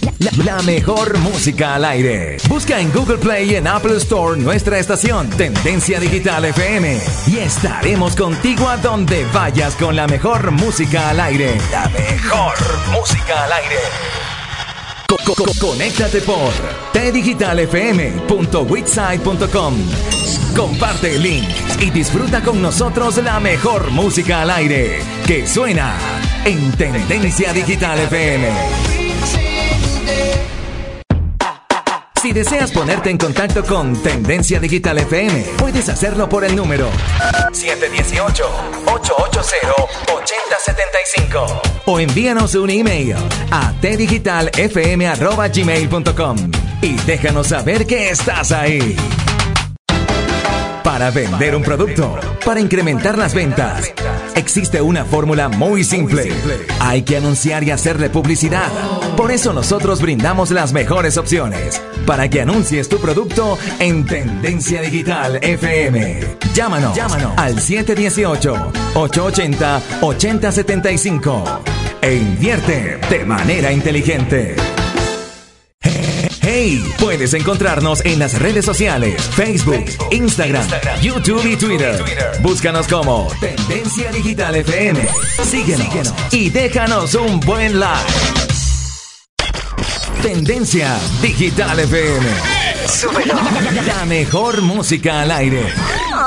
D: La, mejor música al aire. Busca en Google Play y en Apple Store nuestra estación Tendencia Digital FM y estaremos contigo a donde vayas con la mejor música al aire. La mejor música al aire. Co- co- co- conéctate por tdigitalfm.witside.com. Comparte el link y disfruta con nosotros la mejor música al aire que suena en Tendencia Digital FM. Si deseas ponerte en contacto con Tendencia Digital FM, puedes hacerlo por el número 718-880-8075 o envíanos un email a tdigitalfm.gmail.com y déjanos saber que estás ahí. Para vender un producto, para incrementar las ventas, existe una fórmula muy simple. Hay que anunciar y hacerle publicidad. Por eso nosotros brindamos las mejores opciones para que anuncies tu producto en Tendencia Digital FM. Llámanos, Llámanos al 718-880-8075 e invierte de manera inteligente. Hey, puedes encontrarnos en las redes sociales, Facebook, Instagram, YouTube y Twitter. Búscanos como Tendencia Digital FM. Síguenos y déjanos un buen like. Tendencia Digital FM. La mejor música al aire.